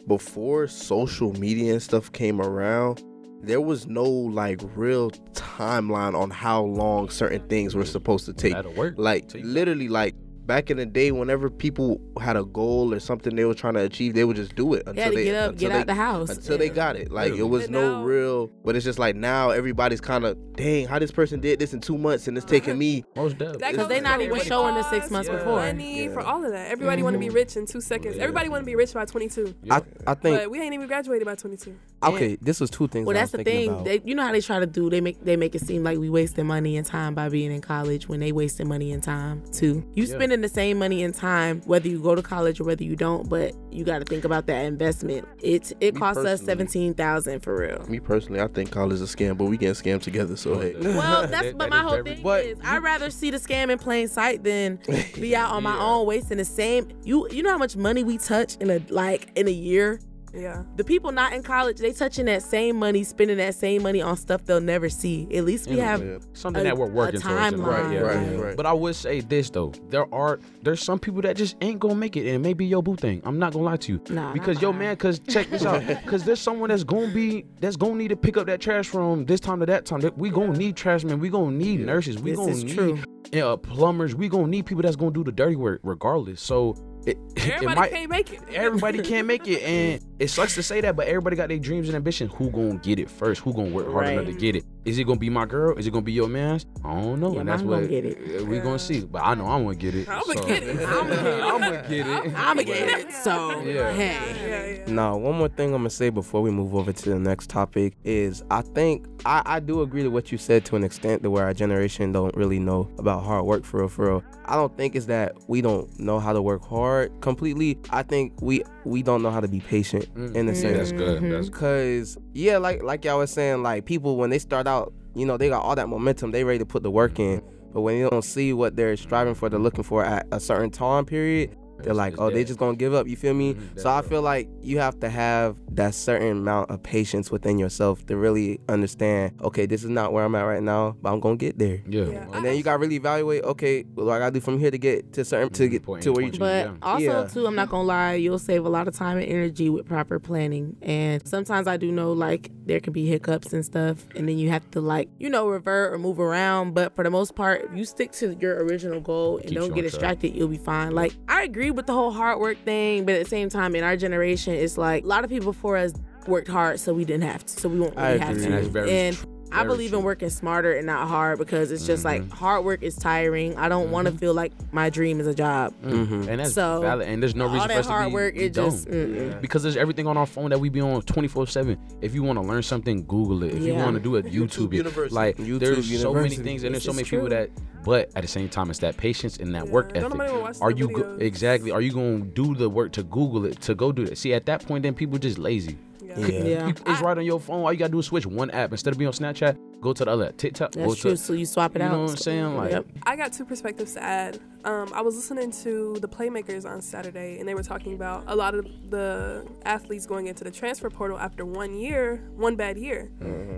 B: before social media and stuff came around, there was no like real timeline on how long certain things were supposed to take.
F: Work.
B: Like
F: Till
B: literally, like back in the day, whenever people had a goal or something they were trying to achieve, they would just do it until
D: had
B: they
D: get up,
B: until
D: get
B: they,
D: out the house.
B: until they got it. Like it was no
E: now-
B: real, but it's just like now everybody's kind of dang, how this person did this in two months and it's uh-huh. taking me.
F: Most
B: Because
E: goes
B: they not even
E: weight
D: showing the six months
E: for
D: before.
E: Money,
B: Yeah.
E: for all of that. Everybody want to be mm-hmm. rich in two seconds.
F: Yeah.
E: Everybody want to be rich by 22.
A: I, I think
E: But we ain't even graduated by 22.
A: Okay. This was two things.
D: Well,
A: I
D: that's
A: was
D: the thing.
A: about.
D: They, you know how they try to do? They make they make it seem like we wasting money and time by being in college when they wasting money and time too. You
F: Yeah.
D: spending the same money and time whether you go to college or whether you don't. But you got to think about that investment. It it
B: Me
D: costs us
B: personally-
D: seventeen thousand for real.
B: Me personally, I think college is a scam, but we getting scammed together. So hey,
D: Well, that's
F: That-
D: but
F: that
D: my
F: is
D: whole thing
A: But
D: is I'd rather see the scam in plain sight than be out on my own wasting the same. You you know how much money we touch in a like in a year.
E: Yeah.
D: The people not in college, they touching that same money, spending that same money on stuff they'll never see. At least we
F: Yeah.
D: have
B: Yeah.
F: something
D: a-
F: that we're
D: a
F: working towards. in
D: timeline.
F: life.
B: right,
F: Yeah,
B: right,
F: yeah.
B: right.
F: But I would say this though: there are there's some people that just ain't gonna make it, and it may be your boo thing. I'm not gonna lie to you.
D: Nah,
F: because yo
D: mine.
F: man, cause check this out, cause there's someone that's gonna be that's gonna need to pick up that trash from this time to that time. We gonna need trash men. We gonna need nurses. We
D: This
F: gonna
D: is
F: need
D: true.
F: uh, plumbers. We gonna need people that's gonna do the dirty work regardless. So it, it
E: Everybody
F: might.
E: can't make it.
F: Everybody can't make it, and it sucks to say that, but everybody got their dreams and ambitions. Who gonna get it first? Who gonna work hard
D: Right.
F: enough to get it? Is it gonna be my girl? Is it gonna be your man's? I don't know,
D: Yeah,
F: and that's
D: mine
F: what
D: gonna get it.
F: we gonna see. But I know I'm gonna get it.
E: I'ma
F: so-
E: get it.
F: I'm gonna get it. I'm gonna get it.
D: I'ma get it. So
F: Yeah.
D: hey.
E: Yeah, yeah.
A: No, one more thing I'm gonna say before we move over to the next topic is I think I, I do agree to what you said to an extent to where our generation don't really know about hard work for real for real. I don't think it's that we don't know how to work hard completely. I think we we don't know how to be patient mm. in a
F: Yeah,
A: sense.
F: that's good. That's good.
A: Cause yeah, like like y'all was saying, like people when they start out, you know, they got all that momentum, they ready to put the work in. Mm-hmm. But when you don't see what they're striving for, they're looking for at a certain time period, they're like, oh, they
F: dead.
A: just gonna give up. You feel me?
F: Mhm,
A: so I feel like you have to have that certain amount of patience within yourself to really understand. Okay, this is not where I'm at right now, but I'm gonna get there.
F: Yeah.
E: Yeah.
A: And then you gotta really evaluate. Okay, what do I gotta do from here to get to certain to
F: Mhm,
A: get
F: point
A: to where you.
F: point B.
D: But
F: Yeah.
D: also
A: Yeah.
D: too, I'm not gonna lie, you'll save a lot of time and energy with proper planning. And sometimes I do know like there can be hiccups and stuff, and then you have to like you know revert or move around. But for the most part, if you stick to your original goal and
F: Keeps
D: don't get
F: on track.
D: distracted, you'll be fine. Like I agree with the whole hard work thing, but at the same time, in our generation, it's like a lot of people before us worked hard, so we didn't have to, so we won't
A: I
D: really have to.
F: And that's very true.
D: I believe in working smarter and not hard because it's just like
F: Mhm.
D: hard work is tiring. I don't want to feel like my dream is a job.
A: Mhm.
F: And that's
D: So,
F: valid. And there's no
D: all
F: reason
D: that
F: for us to
D: hard
F: be,
D: work, it just
F: dumb.
D: mm-mm.
F: because there's everything on our phone that we be on 24 7 if you want to learn something google it if you want to do it youtube, it like
A: YouTube
F: there's so many things and there's so many
D: is
F: people that but at the same time it's that patience and that
E: Yeah.
F: work
E: Don't
F: ethic
E: watch
F: are you go- exactly are you gonna do the work to google it to go do it? see at that point then people just lazy
E: Yeah.
A: Yeah.
D: Yeah.
F: It's right on your phone all you gotta do is switch one app instead of being on snapchat go to the other tiktok go
D: That's
F: to
D: true. So you swap it
F: you
D: out.
F: You know what I'm saying? Like-
D: Yep.
E: I got two perspectives to add. Um, I was listening to the Playmakers on Saturday, and they were talking about a lot of the athletes going into the transfer portal after one year, one bad year.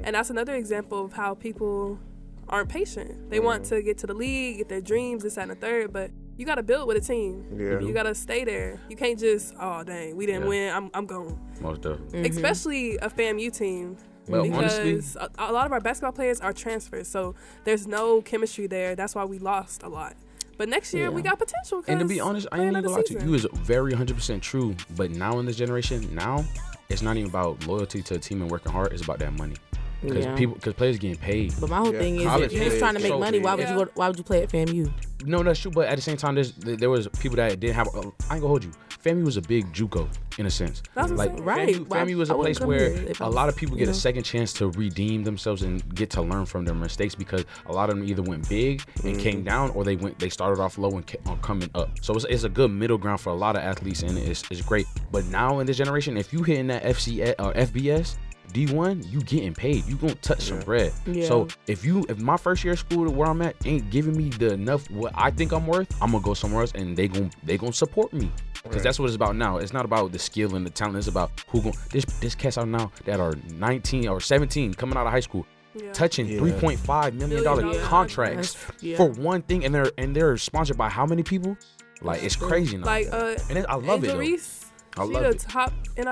E: And that's another example of how people aren't patient. They want to get to the league, get their dreams, this, that, and the third, but you got to build with a team.
B: Yeah.
E: You got to stay there. You can't just, oh, dang, we didn't
F: Yeah.
E: win. I'm, I'm gone.
F: most definitely mm-hmm.
E: Especially a FAMU team.
F: Well,
E: because
F: honestly-
E: a, a lot of our basketball players are transfers, so there's no chemistry there. That's why we lost a lot. But next year we got potential.
F: And to be honest, I
E: play
F: ain't even gonna lie to you.
E: season.
F: You is very 100% true. But now in this generation, now it's not even about loyalty to a team and working hard. It's about that money. Because
D: Yeah.
F: people, because players getting paid.
D: But my whole
B: Yeah,
D: thing is,
B: college
D: if you was
B: players
D: trying to make
F: so
D: money, why would
E: big.
D: you go? Why would you play at FAMU?
F: No, that's true. But at the same time, there's there was people that didn't have. I ain't gonna hold you. FAMU was a big JUCO in a sense.
E: That's what I'm
F: like
E: saying.
D: Right.
F: FAMU,
D: Why-
F: FAMU was
D: I
F: a
D: wouldn't
F: place where
D: here if I
F: a
D: was-
F: lot of people
D: you
F: get a second chance to redeem themselves and get to learn from their mistakes because a lot of them either went big and came mm. down or they went they started off low and kept on coming up. So it's, it's a good middle ground for a lot of athletes and it's, it's great. But now in this generation, if you hitting that FC or uh, FBS. D1, you getting paid. You gonna touch some bread.
D: Yeah.
F: So if you if my first year of school to where I'm at ain't giving me the enough what I think I'm worth, I'm gonna go somewhere else and they gon' they gonna support me. Because that's what it's about now. It's not about the skill and the talent. It's about who gon' this this cats out now that are 19 or 17 coming out of high school,
E: Yeah.
F: touching
A: Yeah.
F: 3.5 million dollar
E: Million dollar
F: contracts
D: contracts. Yeah.
F: for one thing, and they're and they're sponsored by how many people? Like it's crazy now.
E: Like uh,
F: and it, I love
E: Angel
F: it. Though. I
E: She
F: love
E: the
F: it.
E: top NIL.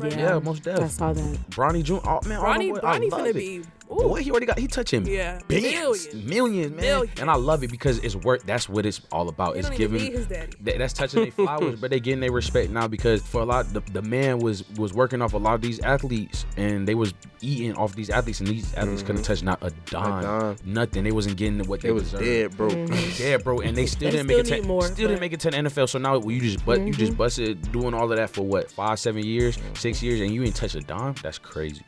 E: Right
D: Yeah.
F: Yeah, most
D: I saw that.
F: Bronny Jr. Oh man, all
E: Ronnie,
F: them boys, I
E: Ronnie
F: love
E: finna
F: it.
E: be.
F: But
E: Ooh,
F: what he already got? He touching
E: yeah,
F: billions,
E: Billions.
F: millions, man.
E: Millions.
F: And I love it because it's work. That's what it's all about.
E: He
F: It's giving.
E: need.
F: That, that's touching their flowers, but they getting their respect now because for a lot, the, the man was was working off a lot of these athletes, and they was eating off these athletes, and these athletes couldn't mm-hmm. touch not a dime,
B: dime.
F: nothing. They wasn't getting what they,
B: It was
F: deserved.
B: dead, bro.
F: Mm-hmm. dead bro, and they still
D: They
F: didn't make it.
D: still
F: To,
D: need more,
F: still didn't make it to the NFL. So now you just but you just mm-hmm. busted doing all of that for what five, seven years, six years, and you ain't touch a dime. That's crazy.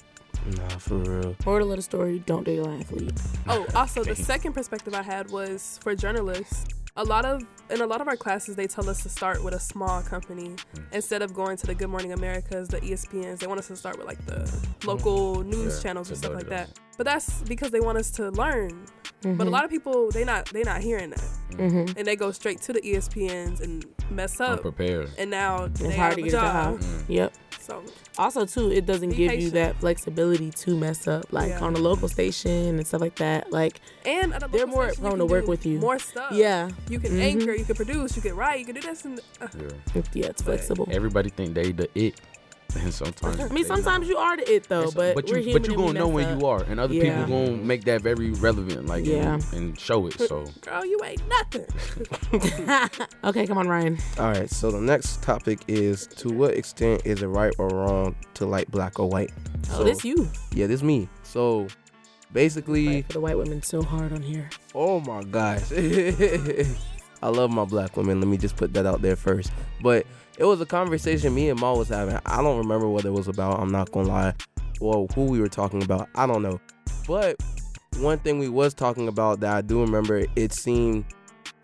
A: Nah, for real.
D: Moral of the story: Don't date an athlete.
E: Oh, also the second perspective I had was for journalists. A lot of in a lot of our classes, they tell us to start with a small company instead of going to the Good Morning Americas, the ESPNs. They want us to start with like the local news
F: Yeah,
E: channels and stuff like that. But that's because they want us to learn.
D: Mm-hmm.
E: But a lot of people they not they not hearing that,
D: Mhm.
E: and they go straight to the ESPNs and mess up.
F: Unprepared.
E: And now they
D: It's
E: have
D: hard to
E: a
D: get a
E: job.
D: job. Yep.
E: So
D: Also, too, it doesn't
E: Be
D: give you that flexibility to mess up, like
E: Yeah.
D: on a local station and stuff like that. Like,
E: and at a
D: They're more
E: station,
D: prone to work with you.
E: More stuff.
D: yeah,
E: You can
D: Mhm.
E: anchor, you can produce, you can write, you can do this and uh,
F: Yeah.
D: yeah, it's
E: But
D: flexible.
F: Everybody think they the it, and sometimes.
D: I mean, sometimes you are the it though, but
F: but
D: we're
F: you but you
D: and
F: gonna know
D: mess
F: when
D: up.
F: you are, and other
D: Yeah.
F: people gonna make that very relevant, like
D: Yeah.
F: and, and show it. So
E: girl, you ain't nothing.
D: okay, come on, Ryan.
A: All right, so the next topic is to what extent is it right or wrong to like black or white?
D: Oh, this you.
A: Yeah, this me. So basically,
D: Fight for the white women so hard on here.
A: oh my gosh. I love my black women. Let me just put that out there first. But it was a conversation me and Ma was having. I don't remember what it was about. I'm not gonna lie. Or who we were talking about. I don't know. But one thing we was talking about that I do remember, it seemed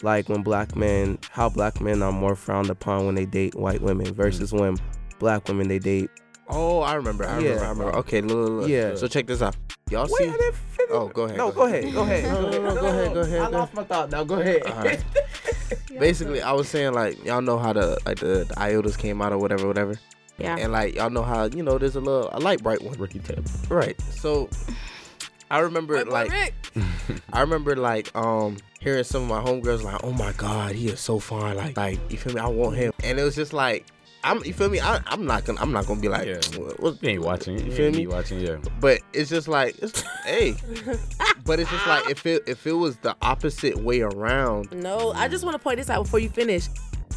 A: like when black men, how black men are more frowned upon when they date white women mm. versus when black women they date.
B: Oh, I remember. I remember. I remember. Okay, look, look, look.
A: Yeah.
B: So check this out. Y'all
A: Wait,
B: see?
A: I didn't finish.
B: Oh, go ahead,
A: No,
B: go
A: go
B: ahead.
A: ahead. Go ahead.
B: No, no, no, go ahead, go ahead,
A: I
B: go
A: lost my thought. Now go ahead.
B: All right. Basically, I was saying like y'all know how the like the, the iotas came out or whatever, whatever.
D: Yeah.
B: And like y'all know how you know there's a little a light bright one.
F: rookie tip.
B: Right. So I remember
E: White
B: like
E: Rick.
B: I remember like um hearing some of my homegirls like, oh my god, he is so fine. Like like you feel me? I want him. And it was just like I'm you feel me? I, I'm not gonna I'm not gonna be like
F: Yeah.
B: what, what-
F: You ain't watching. You,
B: You
F: you
B: feel
F: ain't
B: me?
F: watching. Yeah.
B: but it's just like it's hey. but it's just like if it if it was the opposite way around.
D: No, I just want to point this out before you finish.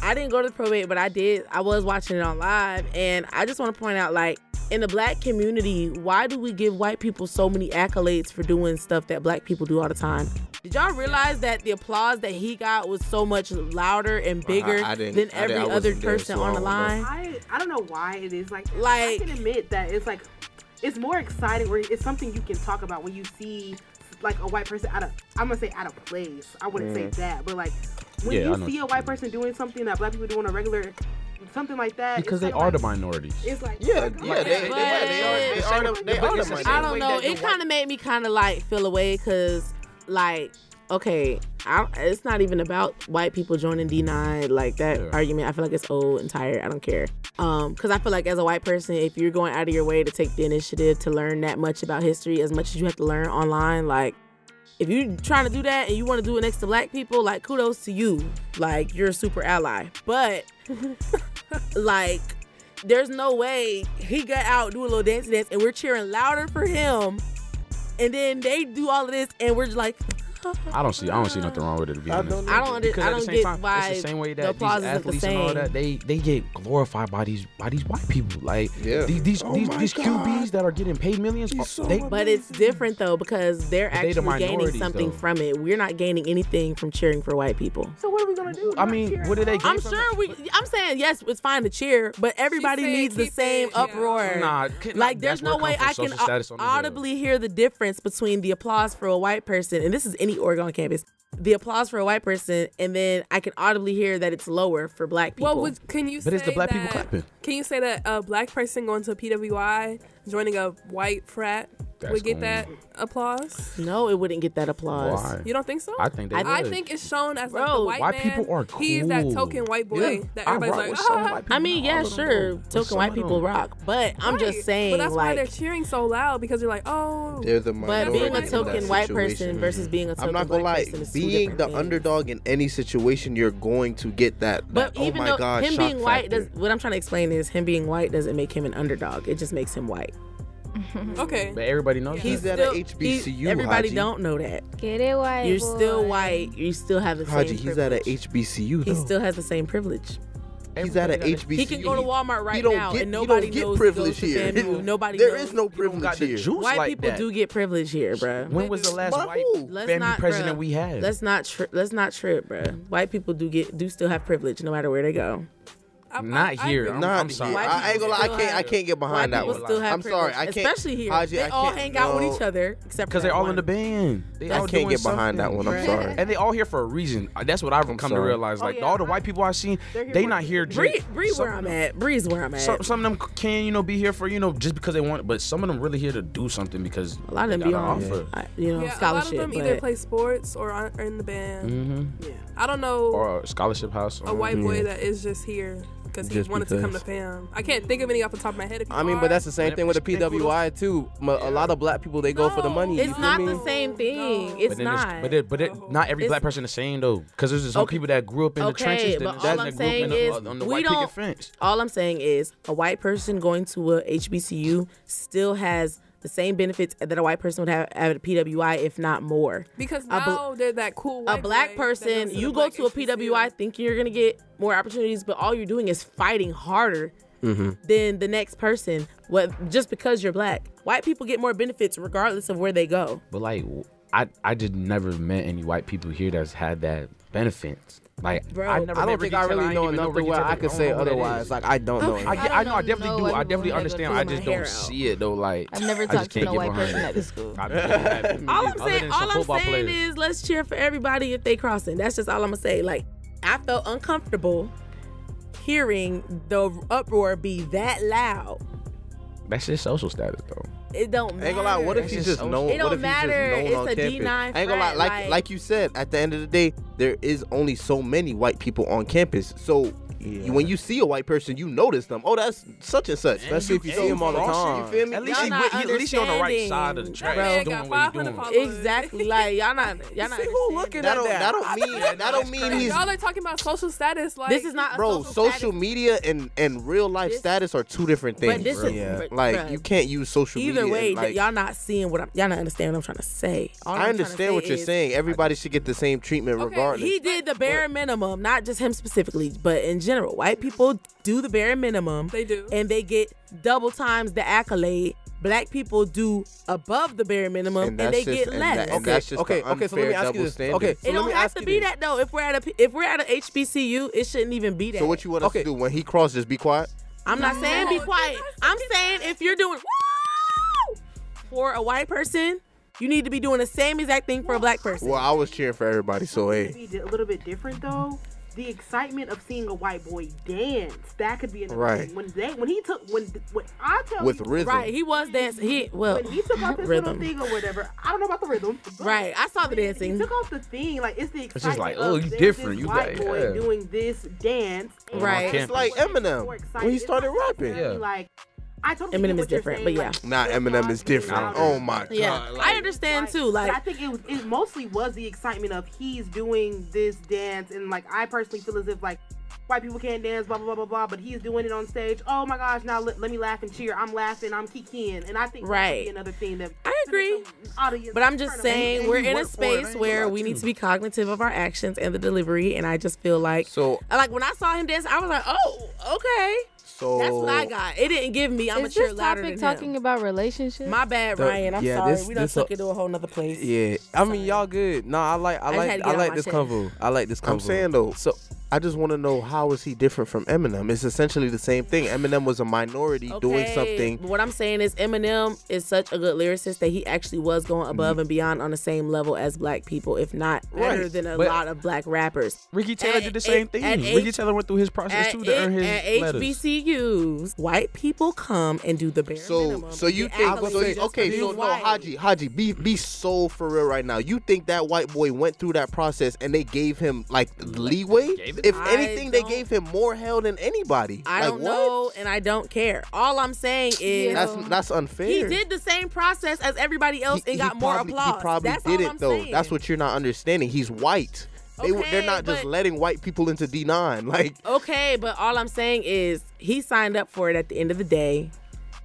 D: I didn't go to the probate, but I did. I was watching it on live, and I just want to point out, like, in the black community, why do we give white people so many accolades for doing stuff that black people do all the time? Did y'all realize that the applause that he got was so much louder and bigger
B: I didn't-
D: than every
B: I
D: other person
B: so
D: on the line?
G: I I don't know why it is like.
D: Like-
G: I can admit that it's like it's more exciting or it's something you can talk about when you see like a white person out of I'm gonna say out of place. I wouldn't say that, but like when
F: Yeah,
G: you see a white person doing something that black people do on a regular something like that
F: Because they
G: kinda
F: are the minorities.
G: It's like
B: Yeah, yeah,
G: God.
B: they, they, they are. They are. the- They are the
F: But it's the.
D: I don't know. It kind of made me kind of like feel away because, like, okay, I, it's not even about white people joining D9. Like that
F: Yeah.
D: argument, I feel like it's old and tired. I don't care. Um, because I feel like as a white person, if you're going out of your way to take the initiative to learn that much about history, as much as you have to learn online, like. If you're trying to do that and you want to do it next to black people, like kudos to you. Like you're a super ally. But like there's no way he got out do a little dance dance and we're cheering louder for him. And then they do all of this and we're just like
F: I don't see. I don't see nothing wrong with it. To be
B: I
F: honest.
B: don't
D: I don't under,
F: Because
D: I don't get
F: time,
D: why
F: it's the same way that
D: applause
F: these
D: isn't the
F: athletes and all that they they get glorified by these by these white people. Like
B: Yeah.
F: these these
B: Oh
F: these, these QBs that are getting paid millions.
B: So
F: they,
D: but it's different though because they're
F: But they the
D: actually gaining something
F: though.
D: from it. We're not gaining anything from cheering for white people.
G: So what are we gonna do?
F: I mean, what do they
G: at?
D: I'm
F: from
D: sure we. I'm saying yes, it's fine to cheer, but everybody
E: saying
D: needs the same
E: it, yeah.
D: uproar.
F: Nah, can-
D: like there's no way I can
F: social status on the hill.
D: audibly hear the difference between the applause for a white person, and this is any Oregon campus. The applause for a white person, and then I can audibly hear that it's lower for black people.
E: Well, would, can you
F: But
E: say
F: it's the black
E: that,
F: people clapping.
E: Can you say that a black person going to a PWI joining a white frat
F: That's
E: would get
F: going-
E: that applause?
D: no, it wouldn't get that applause.
F: Why?
E: You don't think so?
F: I think they.
D: I
E: I
F: would.
E: think it's shown as like
D: Bro,
E: the white,
F: white
E: man.
F: people are
E: He is that token white boy
F: Yeah.
E: that everybody's like. "Ah."
D: I mean, yeah, sure, token white people
F: them.
D: rock, but I'm just saying,
E: But that's why they're cheering so loud because they're like, oh,
B: They're the
D: but being a token white person versus being a token
B: I'm not
D: black person is two
B: Being the
D: things.
B: underdog in any situation, you're going to get that.
D: But
B: that,
D: even
B: oh my
D: though
B: God,
D: him being white does what I'm trying to explain is him being white doesn't make him an underdog. It just makes him white.
E: Okay.
F: But everybody knows
D: He's
F: that.
B: at a
D: still- he-
B: HBCU,
D: everybody
B: Haji.
D: don't know that.
C: Get it white.
D: You're still white. You still have the
B: Haji,
D: same.
B: he's at a
D: privilege.
B: HBCU
D: He still has the same privilege.
B: He's at a
F: Everybody
B: HBCU.
D: He can go to Walmart right
B: he don't
D: now
B: get,
D: and
B: he
D: nobody
B: get
D: knows he
B: privilege
D: goes to
B: here.
D: FAMU. Nobody
B: There
D: knows.
B: is no privilege
F: got
B: here.
D: White
F: like
D: people
F: that.
D: do get privilege here, bruh.
F: When was the last
B: By
F: white
B: who?
D: Let's
F: family
D: not,
F: president
D: bruh.
F: we had?
D: Let's not tri- let's not trip, bruh. White people do get do still have privilege no matter where they go.
E: I- I-
F: Not
E: I
F: here.
E: agree.
F: I'm-
B: Not
F: I'm sorry.
D: White
B: I ain't gonna lie. I can't. I can't get behind that one.
D: still have
B: I'm sorry. I can't.
D: especially here.
B: Haji,
D: they
B: I
D: all hang out
B: no.
D: with each other, except
F: Because they're all
D: one.
F: in the band. They
B: I can't get behind that one. I'm sorry.
F: And they all here for a reason. That's what I've come to
B: sorry.
F: realize.
G: Oh,
F: Like
G: yeah,
F: all the white people I've seen,
G: They're here
F: they
G: for
F: not here.
G: reason.
D: Bri,
F: Bri,
D: where I'm at. Bri's where I'm at.
F: some, some of them can you know be here for you know just because they want, but some of them really here to do something because
D: a lot of them be on,
F: offer.
D: You know,
E: Yeah, a lot of
D: scholarship.
E: them either play sports or are are in the band.
F: hmm
G: Yeah.
E: I don't know
F: Or a scholarship house.
E: a white boy
A: Yeah.
E: that is just here because he
A: Just
E: wanted to come to
A: because.
E: fam. I can't think of any off the top of my head. If you
A: I mean,
E: are,
A: but that's the same thing with the
F: they- they kudos-
A: PWI too. M- A lot of black people they go for the money. you
D: It's
A: feel
D: not
A: me?
D: the same thing.
E: No.
D: It's
F: But then
D: not.
F: It's, but it, but it, not every
D: It's-
F: black person the same though, because there's some
D: Okay.
F: people that grew up in the
D: Okay,
F: trenches.
D: but
F: That,
D: all
F: that
D: I'm
F: grew up
D: saying
F: in the,
D: is
F: on the
D: we
F: white
D: don't-
F: fence.
D: All I'm saying is a white person going to a HBCU still has the same benefits that a white person would have at a PWI, if not more.
E: because
D: a bl-
E: now they're that cool.
D: A black person, you go to a PWI thinking you're gonna get more opportunities, but all you're doing is fighting harder
A: Mm-hmm.
D: than the next person. What just because you're black, white people get more benefits regardless of where they go.
F: But like, I I just never met any white people here that's had that benefits. Like,
D: Bro,
F: I never
A: I don't think I really
F: ain't
A: know enough
F: Ricky
A: to where I could say
F: know who that
A: otherwise. Like I don't know.
D: Okay.
F: I,
C: I
F: I know, I definitely
C: know
F: do. I definitely
C: when I go
F: understand. I just don't
C: out.
F: see it though. Like,
C: I've never
F: I just
C: talked to
F: can't
C: no
F: get
C: white person
F: it.
C: at the school.
F: I just haven't.
D: All I'm saying, all I'm saying
F: players.
D: is let's cheer for everybody if they crossing. That's just all I'm gonna say. Like, I felt uncomfortable hearing the uproar be that loud.
F: That's just social status though.
D: It don't matter.
B: Ain't gonna lie. What if
F: That's
B: he's
F: just
B: just known?
D: It don't
B: what if
D: matter.
B: He's just known
D: It's
B: on
D: a
B: campus?
D: D9
B: I ain't gonna lie. Like
D: like-
B: like you said, at the end of the day, there is only so many white people on campus. So
A: Yeah.
B: when you see a white person, you notice them. Oh, that's such and such.
A: Especially if you see him all the time.
B: You feel me?
F: At least,
D: Y'all
F: he, he, at least he on the right side of the track,
D: Bro.
F: Doing what he doing.
D: Exactly. Like y'all not y'all not.
A: See who looking
B: that
A: at
B: don't
A: that?
B: that don't mean that don't mean he's
E: Y'all are talking about social status. Like
D: This is not a
B: bro.
D: social,
B: Social
D: status.
B: media and and real life
D: This-
B: status are two different things.
D: But this
B: bro.
D: is
A: Yeah.
B: like
D: bruh,
B: you can't use social
D: Either
B: media.
D: way,
B: like,
D: y'all not seeing what I'm. Y'all not understand what I'm trying to say. All I'm
B: I
D: trying
B: understand what you're
D: is
B: saying. Everybody should get the same treatment regardless.
D: He did the bare minimum, not just him specifically, but in general. White people do the bare minimum.
E: They do.
D: And they get double times the accolade. Black people do above the bare minimum and,
B: And
D: they
B: that's
D: get
B: and
D: less.
B: that- and
A: Okay,
B: that's just
A: okay, okay. So let me ask you this.
B: standard.
A: Okay,
D: it
A: so let
D: don't have to be
A: this.
D: that though. If we're at a if we're at a HBCU, it shouldn't even be that.
B: so what you want us
A: Okay.
B: to do when he crosses? Just be quiet.
D: I'm not saying be quiet. I'm saying if you're doing woo for a white person, you need to be doing the same exact thing for a black person.
B: Well, I was cheering for everybody, so hey.
G: could be a little bit different though. The excitement of seeing a white boy dance, that could be another
B: Right.
G: thing. When they when he took when when I tell you,
B: With
G: you,
B: rhythm.
D: Right, he was dancing. He well,
G: when he took off his
D: rhythm.
G: little thing or whatever, I don't know about the rhythm.
D: Right, I saw the dancing.
G: He took off the thing, like it's the excitement.
F: just
G: excitement.
F: like, oh, you
G: there's
F: different,
G: This
F: you
G: white
F: got-
G: boy
F: yeah.
G: doing this dance.
D: Right.
F: It's
B: like Eminem when he started rapping.
F: Yeah.
G: Like, I totally
D: Eminem is different,
G: saying,
D: but yeah.
G: like,
B: Nah,
G: there's
B: Eminem is different. Oh my
D: Yeah,
B: god.
D: I understand too.
G: Like I think it was it mostly was the excitement of he's doing this dance and like I personally feel as if like white people can't dance blah blah blah blah blah but he's doing it on stage. Oh my gosh, now let, let me laugh and cheer. I'm laughing, I'm kikiing. And I think
D: Right.
G: could another thing that
D: I agree.
G: Audience
D: but I'm just saying we're in a
B: work for it, I
D: space where we need to be cognitive of our actions and the delivery. And I just feel like,
B: So
D: like when I saw him dance, I was like, oh, okay,
B: so
D: that's what I got. It didn't give me. I'm
C: Is
D: a cheer louder
C: topic
D: than
C: talking
D: him.
C: about relationships?
D: My bad,
A: The-
D: Ryan. I'm
A: yeah,
D: sorry.
A: this-
D: we done
A: this
D: took
A: a-
D: it to a whole nother place.
A: Yeah, I mean y'all good. No, I like I
D: I
A: like
D: had
A: I like this
D: my
A: convo. I like this convo.
B: I'm saying though.
A: So
B: I just want to know how is he different from Eminem? It's essentially the same thing. Eminem was a minority doing something.
D: What I'm saying is Eminem is such a good lyricist that he actually was going above mm-hmm. and beyond on the same level as black people, if not better
B: Right,
D: than a
F: but-
D: lot of black rappers.
F: Ricky Taylor
D: At-
F: did the same
D: at-
F: thing.
D: at
F: Ricky
D: H-
F: Taylor went through his process too to earn his
D: at
F: letters.
D: HBCUs, white people come and do the bare
B: So
D: minimum.
B: so you think so
D: just
B: okay
D: for
B: so
D: being
B: no
D: white.
B: Haji Haji be be so for real right now. You think that white boy went through that process and they gave him like leeway?
F: Gave it?
B: If
D: I
B: anything, they gave him more hell than anybody.
D: I
B: like,
D: don't
B: what?
D: know, and I don't care. All I'm saying is
C: Yeah.
B: That's that's unfair.
D: he did the same process as everybody else
B: He-
D: and
B: he
D: got more applause.
B: He probably
D: That's
B: did
D: all
B: it
D: I'm
B: though.
D: saying.
B: That's what you're not understanding. He's white.
H: They they're not just
D: but-
H: letting white people into D9. Like
D: Okay, but all I'm saying is he signed up for it at the end of the day.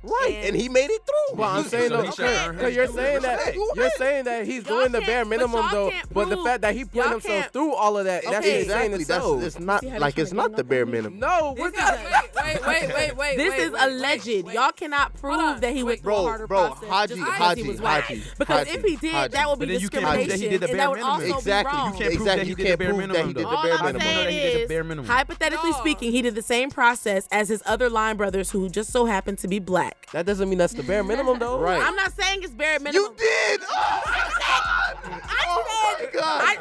H: Right,
D: And-
H: and he made it through.
A: Well, I'm
F: So
A: saying though,
F: he should
A: because you're saying that
H: respect.
A: you're saying that he's
D: Y'all
A: doing the bare minimum
D: y'all
A: though.
D: can't
A: But the fact that he put
D: y'all
A: himself
D: can't-
A: through all of that, that's
D: Okay.
A: insane
H: exactly. That's it's not
D: See how they
H: like it's not the bare
D: on
H: minimum.
A: No,
E: This
A: what's
E: is,
A: that?
E: wait, wait, wait, wait, wait.
D: This is
E: wait,
D: alleged.
E: wait, wait.
D: Y'all cannot prove that he went
E: Wait.
D: through a
H: Bro,
D: harder
H: bro,
D: process
H: Haji,
D: just because
H: Haji,
D: was white.
H: Haji,
D: Because if he did, that would be
F: But then you can't prove that he
D: discrimination,
F: did the bare
D: that would
F: minimum.
D: also
H: Exactly.
D: be wrong.
H: You can't prove
F: that
H: that
F: he
H: you
F: did the
H: can't
F: bare
H: prove that he
F: minimum,
H: did the
D: All
H: bare
D: I'm
H: minimum.
F: that
D: saying
F: he did the
D: is,
F: bare minimum.
D: hypothetically speaking, he did the same process as his other line brothers who just so happened to be black.
A: That doesn't mean that's the bare minimum though.
H: Right.
D: I'm not saying it's bare minimum.
H: You did. Oh my god. Oh my god.
D: I,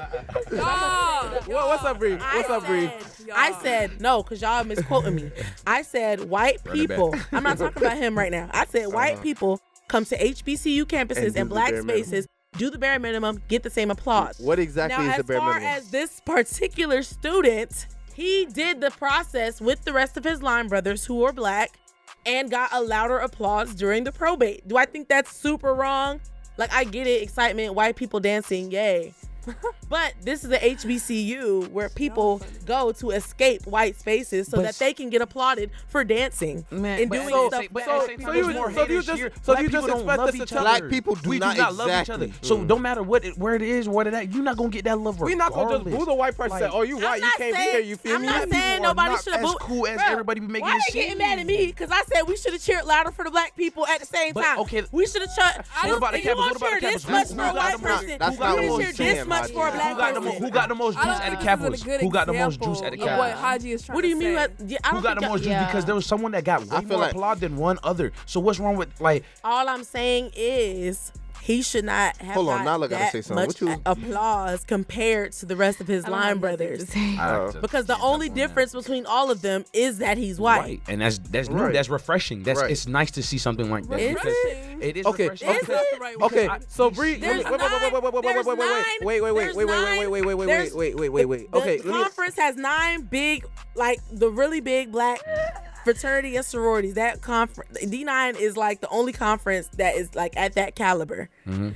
E: Y'all,
A: What, what's up, Bri? What's up,
D: Bri? I said no, cause y'all misquoting me. I said white
F: Run it
D: people. I'm not talking about him right now. I said uh-huh. white people come to HBCU campuses
H: And
D: and, black
H: bare minimum.
D: spaces, do the bare minimum, get the same applause.
H: What exactly
D: now,
H: is the
D: as
H: bare
D: far
H: minimum?
D: as this particular student, he did the process with the rest of his line brothers who are black and got a louder applause during the probate. Do I think that's super wrong? Like I get it, excitement, white people dancing, yay. but this is a HBCU where people go to escape white spaces so
F: But
D: that they can get applauded for dancing
F: Man,
D: and doing
F: at the
D: stuff.
F: but
A: so-
F: at the same
A: so you-
F: more
A: so you just-
F: here.
A: so you just
F: don't
A: expect
F: love
A: us to
F: each
A: tell-
F: other.
H: Black people do
F: we
H: not
F: do not love each
H: exactly.
F: other. So
H: Mm.
F: no matter what it, where it is, what it at, you're not gonna get that love.
A: We're not gonna just
F: regardless.
A: boo the white person.
F: Like,
A: say, oh, you
D: I'm
A: white, you
D: not
A: can't
D: saying-
A: be here. You feel
D: I'm
A: me?
D: not
F: Black
D: saying nobody should have booed.
F: cool as everybody be making
D: Why
F: it
D: they getting mad at me? Because I said we should have cheered louder for the black people at the same time.
F: okay,
D: we should have cheered.
F: What about the
D: if
F: campus?
D: you
F: What about the
D: this
F: campus?
D: much
F: Who-
D: for a
F: got
D: white
F: the most-
D: person,
H: that's
D: you
H: not
D: didn't
H: what
D: cheer
H: he's
D: this
H: saying,
D: much
H: Haji.
D: for a black
F: Who got the
D: person.
F: most? Who got the most juice at the
E: think this is a
F: Capitals? Who got the most juice at the
E: of What
F: Capitals?
E: Haji is trying
D: What do you mean?
E: say.
D: What, yeah, I
F: Who
D: don't
F: got the most juice?
C: yeah.
F: Because there was someone that got way
H: I feel
F: more
H: like-
F: applaud than one other. So what's wrong with like?
D: All I'm saying is he should not have
H: Hold on,
D: got
H: Nyla gotta
D: that
H: say something.
D: much
H: What you-
D: a- applause compared to the rest of his
C: I
D: line brothers.
C: say.
F: I have to-
D: Because the only
F: jump that.
D: difference between all of them is that he's white.
F: Right, and that's that's new.
H: Right.
F: That's refreshing. That's
H: Right.
F: it's nice to see something like that.
D: Is
F: because
E: it?
F: It is
A: Okay,
F: refreshing.
A: okay.
D: Is it?
E: the.
A: Okay,
F: I-
A: so Bri, wait,
D: There's
A: wait, wait, wait, wait, wait, wait, wait,
D: there's
A: wait, wait,
D: nine-
A: wait, wait, wait,
D: there's
A: wait, wait,
D: nine-
A: wait, wait, wait, wait,
D: there's-
A: wait, wait, wait, wait.
D: The
A: Okay, let me.
D: conference has nine big, like the really big black fraternity and sororities. That conference, D9 is like the only conference that is like at that caliber.
F: Mhm.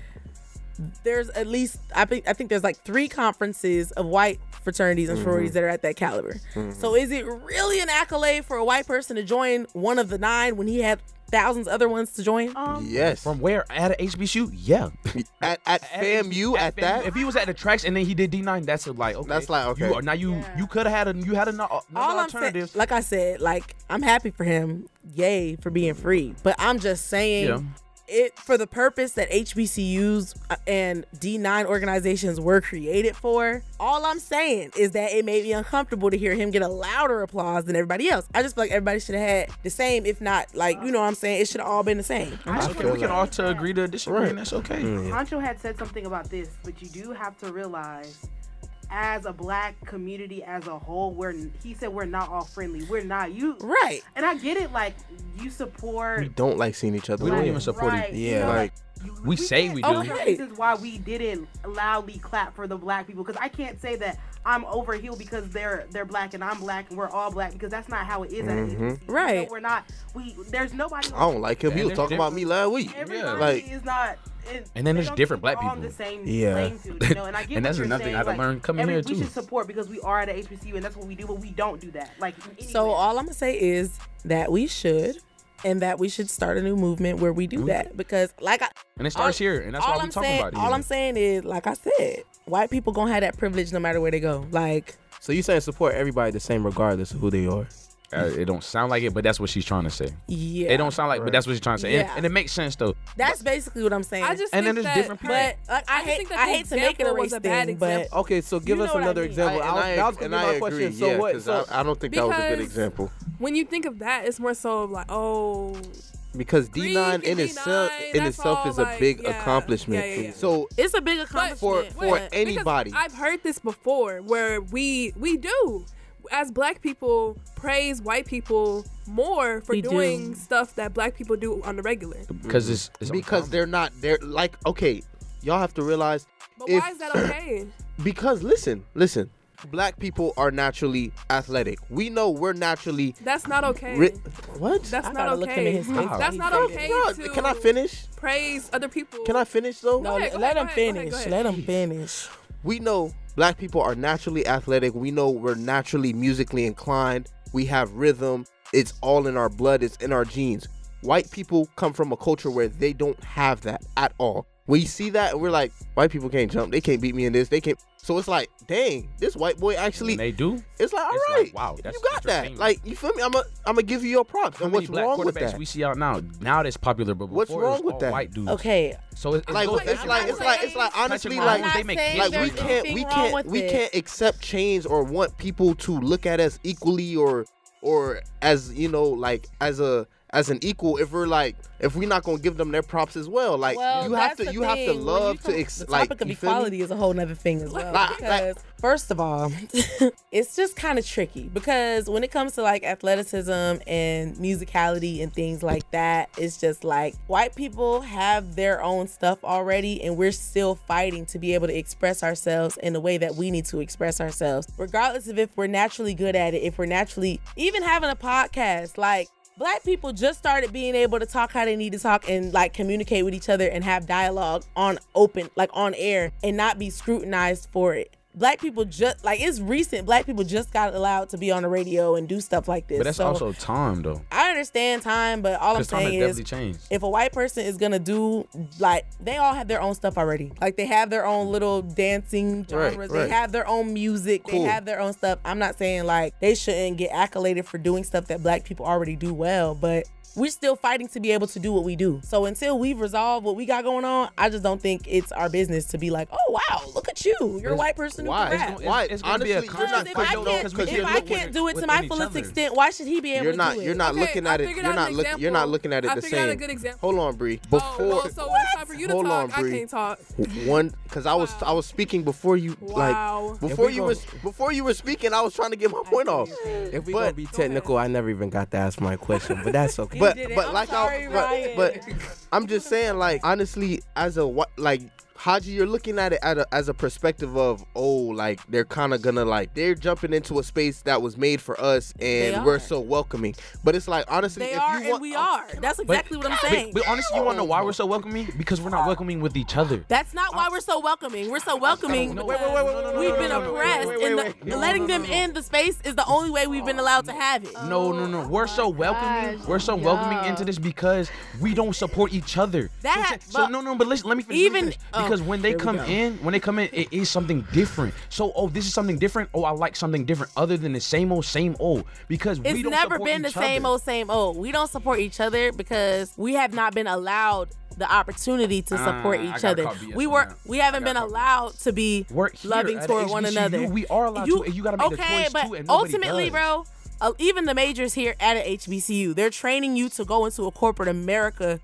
D: There's at least I think I think there's like three conferences of white fraternities and sororities that are at that caliber. So is it really an accolade for a white person to join one of the nine when he had thousands other ones to join?
C: Um,
H: Yes.
F: From where at a HBCU? Yeah.
H: At at FAMU at
F: FAMU.
H: that.
F: If he was at the tracks and then he did D9, that's like okay.
H: That's like, okay.
F: You are, now you you could have had a you had an
D: All I'm saying,
F: alternatives.
D: like I said, like I'm happy for him. Yay for being free. But I'm just saying,
F: Yeah.
D: It for the purpose that HBCUs uh, and D9 organizations were created for. All I'm saying is that it made me uncomfortable to hear him get a louder applause than everybody else. I just feel like everybody should have had the same, if not like you know what I'm saying. It should have all been the same.
F: That's okay.
H: feel
F: We can all to agree to disagree,
H: Right.
F: and that's okay.
G: Mm. Huncho had said something about this, but you do have to realize, as a black community as a whole, we're he said we're not all friendly. We're not you,
D: Right.
G: and I get it. Like you support.
H: We don't like seeing each other.
F: We don't even support
G: right,
F: each-
G: you
H: Yeah,
G: know,
H: like
G: you-
F: We say we do.
G: One of the
D: Okay.
G: reasons why we didn't loudly clap for the black people because I can't say that I'm over here because they're they're black and I'm black and we're all black because that's not how it is at an
H: Mhm.
G: agency. You
D: Right.
G: know, we're not. We there's nobody.
H: I don't like him. He was
F: there's
H: talking about me last week.
G: Everybody
H: Like
G: is not. It,
F: And then there's different black
G: we're all on
F: people.
G: the same
A: Yeah.
G: playing field, you know, and I
F: And
G: what
F: that's another thing I had to
G: like,
F: learn coming
G: every-
F: here,
G: We should support because we are at a HBCU and that's what we do, but we don't do that. Like
D: So
G: anywhere.
D: all I'm gonna say is that we should, and that we should start a new movement where we do mm-hmm. that because, like I,
F: And it starts
D: all-
F: here, and that's why we
D: I'm
F: talking
D: saying,
F: about it.
D: All. I'm saying is, like I said, white people gonna have that privilege no matter where they go. Like,
A: So you saying support everybody the same regardless of who they are?
F: Uh, it don't sound like it, but that's what she's trying to say.
D: yeah,
F: It don't sound like, but that's what she's trying to say, and,
D: Yeah.
F: and it makes sense though.
D: That's basically what I'm saying.
E: I just
F: And then there's
E: that
F: different people.
D: but like, I,
E: I
D: hate,
E: think that
D: I hate to make it a race
E: bad
D: thing, but
E: example.
A: Okay, so give
D: You
A: us
D: know what I
A: another
D: mean.
A: example.
H: I,
A: I,
H: and
A: was,
H: I,
A: that was gonna
H: and
A: be my
H: agree.
A: question.
H: yeah,
A: So what?
H: 'cause
A: So
H: I, I don't think that was a good example
E: when you think of that, it's more so of like, oh,
H: because D9 in itself in itself
E: all,
H: is a
E: like,
H: big
E: yeah,
H: accomplishment.
E: yeah, yeah, yeah.
H: So
D: it's a big
H: for
D: accomplishment.
H: for
D: but-
H: anybody,
E: I've heard this before where we we do as black people praise white people more for
D: We do.
E: doing stuff that black people do on the regular.
F: Because it's, it's
H: because they're not they're like okay, y'all have to realize
E: But
H: If-
E: why is that okay?
H: because listen, listen, black people are naturally athletic. We know we're naturally
E: That's not okay.
H: ri- what?
E: That's
D: I
E: not
D: gotta look
E: okay.
D: his
E: That's not okay
H: Bro,
E: to
H: can I finish?
E: praise other people.
H: Can I finish though?
D: no,
E: ahead, go
D: let
E: ahead,
D: him
E: go ahead, go
D: finish. Let him finish.
H: we know
B: Black people are naturally athletic. We know we're naturally musically inclined. We have rhythm. It's all in our blood. It's in our genes. White people come from a culture where they don't have that at all. We see that and we're like, white people can't jump. They can't beat me in this. They can't. So it's like, dang, this white boy actually.
F: When they do.
B: It's like, all
F: It's
B: right,
F: like, wow, that's
B: you got that. Like, you feel me? I'm gonna, I'm gonna give you your props.
F: How
B: and
F: many
B: what's
F: black
B: wrong with that?
F: we see out now? Now that's popular, but
B: What's
F: before it was
B: wrong with
F: all
B: that?
F: White dudes.
D: Okay,
F: So it, it
B: like,
F: goes,
B: it's
F: I'm
B: like, it's like, it's like, honestly,
F: Patrick
B: like,
F: they make
B: like we
F: do
D: there's
F: it,
B: can't, we can't, we
D: it.
B: can't accept change or want people to look at us equally or, or as you know, like as a as an equal. If we're like, if we're not gonna give them their props as well, like
D: well,
B: you have to,
D: the
B: you have to love
D: you
B: to,
D: come-
B: ex-
D: the
B: like,
D: topic of
B: you feel me?
D: equality is a whole nother thing as well.
B: Like-
D: because first of all, it's just kind of tricky because when it comes to like athleticism and musicality and things like that, it's just like white people have their own stuff already, and we're still fighting to be able to express ourselves in the way that we need to express ourselves, regardless of if we're naturally good at it, if we're naturally even having a podcast, like. Black people just started being able to talk how they need to talk and like communicate with each other and have dialogue on open, like on air, and not be scrutinized for it. Black people just like it's recent. Black people just got allowed to be on the radio and do stuff like this.
F: But that's
D: So,
F: also time, though.
D: I understand time, but all I'm
F: Because time has
D: saying is
F: changed.
D: if a white person is gonna do like they all have their own stuff already. Like they have their own little dancing
B: Right,
D: genres.
B: right.
D: They have their own music.
B: Cool.
D: They have their own stuff. I'm not saying like they shouldn't get accoladed for doing stuff that black people already do well, but we're still fighting to be able to do what we do. So until we've resolved what we got going on, I just don't think it's our business to be like, oh wow, look at you. You're a white person who
B: Why?
D: can rap.
B: gonna- Why?
F: It's gonna be a
B: Honestly,
D: Because if I can't,
B: because
D: if I can't do it to my fullest
F: other.
D: extent, why should he be able
B: You're
D: to
B: not.
D: do it?
B: You're not
E: Okay,
B: looking at it. You're not looking. You're not looking at it
E: I
B: the
E: figured a
B: same.
E: good example.
B: Hold on, Bri.
E: Oh,
B: Before
E: well, so when it's time for you to
B: Hold
E: talk,
B: on,
E: I
B: Bri.
E: can't talk.
B: one, because I was I was speaking before you
E: Wow.
B: like before you was before you were speaking. I was trying to get my point off.
A: If we
B: But-
A: gonna be technical, I never even got to ask my question, but that's okay.
B: But but
D: I'm
B: like
D: sorry,
B: I, but, but I'm just saying like honestly as a what like Haji, you're looking at it at a, as a perspective of oh like they're kind of gonna like they're jumping into a space that was made for us and we're so welcoming. But it's like honestly,
D: They
B: if
D: are
B: you
D: and
B: want,
D: we oh, are. That's exactly what I'm saying.
F: But, but honestly, you want to know why we're so welcoming? Because we're not welcoming with each other.
D: That's not why we're so welcoming. We're so welcoming. Because
F: wait, wait, wait, wait, wait,
D: We've been
F: wait, wait,
D: oppressed,
F: wait, wait,
D: and
F: wait,
D: the,
F: wait.
D: letting
F: No, no,
D: them in the space is the only way we've been oh, allowed to have it.
F: No, no, no. Oh we're so welcoming. We're so welcoming into this because we don't support each other.
D: That-
F: so, so no, no. But listen, let me finish.
D: even-
F: finish.
D: oh,
F: because when they
D: here
F: come
D: go.
F: in, when they come in, it is something different. So oh, this is something different. Oh, I like something different other than the same old, same old. Because we
D: It's
F: don't
D: never
F: support
D: been the
F: each
D: same old, same old. We don't support each other because we have not been allowed the opportunity to support
F: Ah, I
D: each other. We were
F: that.
D: we haven't been allowed to be
F: here
D: loving toward one another.
F: We are allowed
D: You-
F: to, you gotta make the
D: okay,
F: choice
D: but
F: too, and
D: ultimately,
F: does.
D: bro, uh, even the majors here at a HBCU, they're training you to go into a corporate America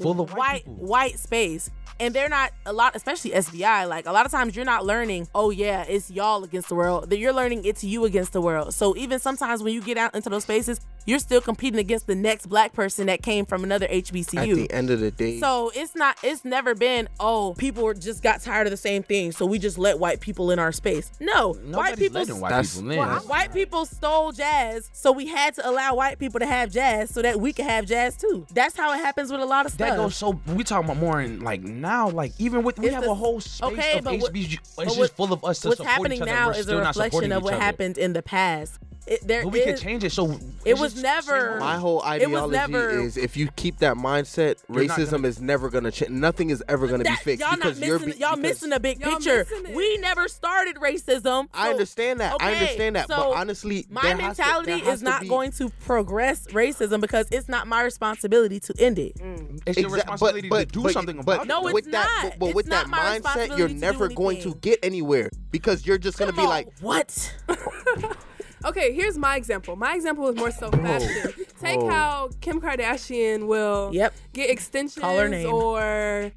F: Full of white
D: white white space. And they're not a lot, especially SBI. Like a lot of times, you're not learning. Oh yeah, it's y'all against the world. That you're learning it's you against the world. So even sometimes when you get out into those spaces, you're still competing against the next black person that came from another HBCU.
B: at the end of the day,
D: So it's not. It's never been. Oh, people just got tired of the same thing, so we just let white people in our space. No, white people.
F: letting white
B: That's-
F: people in.
D: Wh- White people stole jazz, so we had to allow white people to have jazz so that we could have jazz too. That's how it happens with a lot of stuff.
F: That goes so. We talking about more in like now, like even with we
D: It's
F: have
D: the-
F: a whole space
D: okay,
F: of
D: but what-
F: HBCU. It's just full of us to
D: What's happening
F: each other.
D: now is a reflection of what
F: other.
D: happened in the past. It, there
F: But we can change it. So
D: It was never-
B: my whole
D: It
B: ideology
D: never-
B: is if you keep that mindset, racism
F: gonna-
B: is never gonna change. Nothing is ever gonna be fixed
D: y'all
B: because
D: not
B: you're
D: missing,
B: be-
D: y'all
B: because-
D: missing the big
E: Y'all
D: picture. We never started racism.
B: I understand that. I understand that.
D: so
B: but honestly,
D: my
B: there has to-
D: mentality is not
B: be-
D: going to progress racism because it's not my responsibility to end it. Mm.
F: It's your
B: Exa-
F: responsibility to do
B: but-
F: something
B: but
F: about
D: No,
F: it.
D: it's
B: with that,
D: not.
B: But, but
D: It's
B: with
D: not
B: that mindset, you're never going to get anywhere because you're just gonna be like,
D: what?
E: Okay, here's my example. My example is more so fashion. Take how Kim Kardashian will
D: Yep.
E: get extensions
D: Call her name.
E: or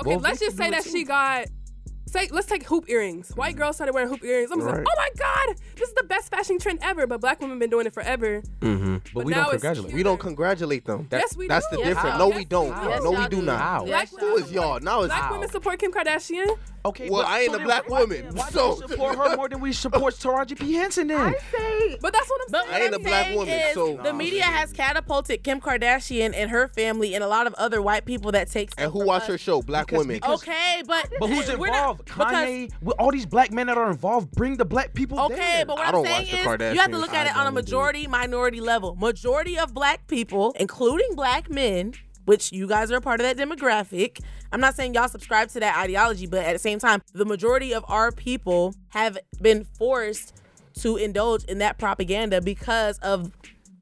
E: okay,
F: Well,
E: let's just say that she got say let's take hoop earrings. White girls started wearing hoop earrings. I'm just
B: Right.
E: like, oh my god, this is the best fashion trend ever, but black women been doing it forever.
A: Mm-hmm.
F: But,
E: But
F: we
E: now
F: don't
E: it's
F: congratulate.
B: We don't congratulate them. That-
E: Yes, we
B: That's
E: do.
B: the
E: Yes,
B: difference.
E: how?
B: No,
E: Yes,
B: we don't.
D: Yes,
B: no, we do
D: do.
B: not.
F: How?
E: Black
D: Yes,
B: Who is y'all? Now it's
E: Black women support Kim Kardashian.
F: Okay,
B: Well,
F: but-
B: I ain't a black
F: why-
B: woman,
F: Why
B: so-
F: don't we support her more than we support Taraji P Henson then?
E: But that's what I'm
D: But
E: saying.
D: what
B: I ain't
D: I'm
B: a black
D: saying
B: woman, so-
D: the media has catapulted Kim Kardashian and her family and a lot of other white people that take.
B: And who
D: from
B: watch her show? Black
F: Because-
B: women.
F: because-
D: Okay, but
F: But who's
D: we're not- because-
F: Kanye, with all these black men that are involved, bring the black people
D: Okay,
F: there.
D: but what
B: I
D: I'm
B: don't
D: saying
B: watch
D: is you have to look at
A: I
D: it on a
A: don't,
D: majority minority level. Majority of black people, including black men, which you guys are a part of that demographic. I'm not saying y'all subscribe to that ideology, but at the same time, the majority of our people have been forced to indulge in that propaganda because of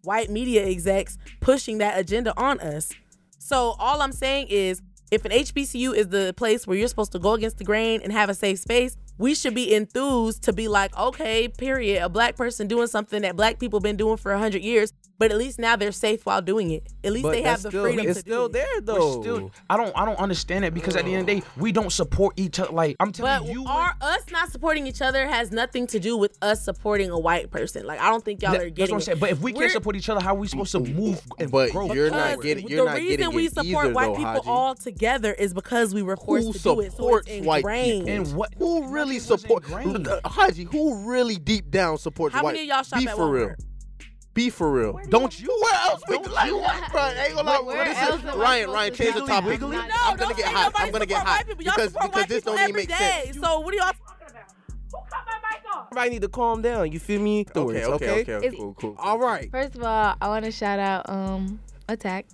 D: white media execs pushing that agenda on us. So all I'm saying is if an HBCU is the place where you're supposed to go against the grain and have a safe space, we should be enthused to be like, okay, period, a black person doing something that black people been doing for 100 years, but at least now they're safe while doing it. At least
A: But
D: they have the
A: still,
D: freedom
A: it's
D: to
A: still
D: do it.
A: there
F: We're
A: though.
F: still, I don't, I don't understand it because at the end of the day, we don't support each other. Like I'm telling
D: But
F: you,
D: our us not supporting each other has nothing to do with us supporting a white person. Like I don't think y'all
F: that-
D: are
F: that's
D: getting
F: what I'm saying.
D: it.
F: But if we
D: We're-
F: can't support each other, how are we supposed to move and
B: But
F: grow?
B: you're not
D: Because
B: getting. You're
D: the
B: not
D: reason we support
B: either,
D: white
B: though,
D: people
B: Haji.
D: all together is because we were forced
B: Who
D: to do it. So
B: supports
D: it's
B: white
D: ingrained.
B: people?
F: And what?
B: Who really
F: nothing was
B: support. Haji? Who really deep down supports
D: How
B: white?
D: many of y'all shop
B: Be
D: at
B: for real.
D: Walmart?
B: Be for real. Don't you? Where else? We, like, what, bro? Ain't gonna lie.
C: Where
B: Listen,
C: else am
B: Ryan, Ryan, change the topic.
D: No,
B: I'm gonna get hot. I'm gonna get hot
D: white people. Y'all
B: because because this don't even make
D: day.
B: sense.
D: So what are y'all? talking about? Who cut my mic off?
A: Everybody need to calm down. You feel me?
B: Okay, okay, okay, okay,
C: It's-
B: cool, cool.
A: All right.
C: First of all, I want to shout out um Attack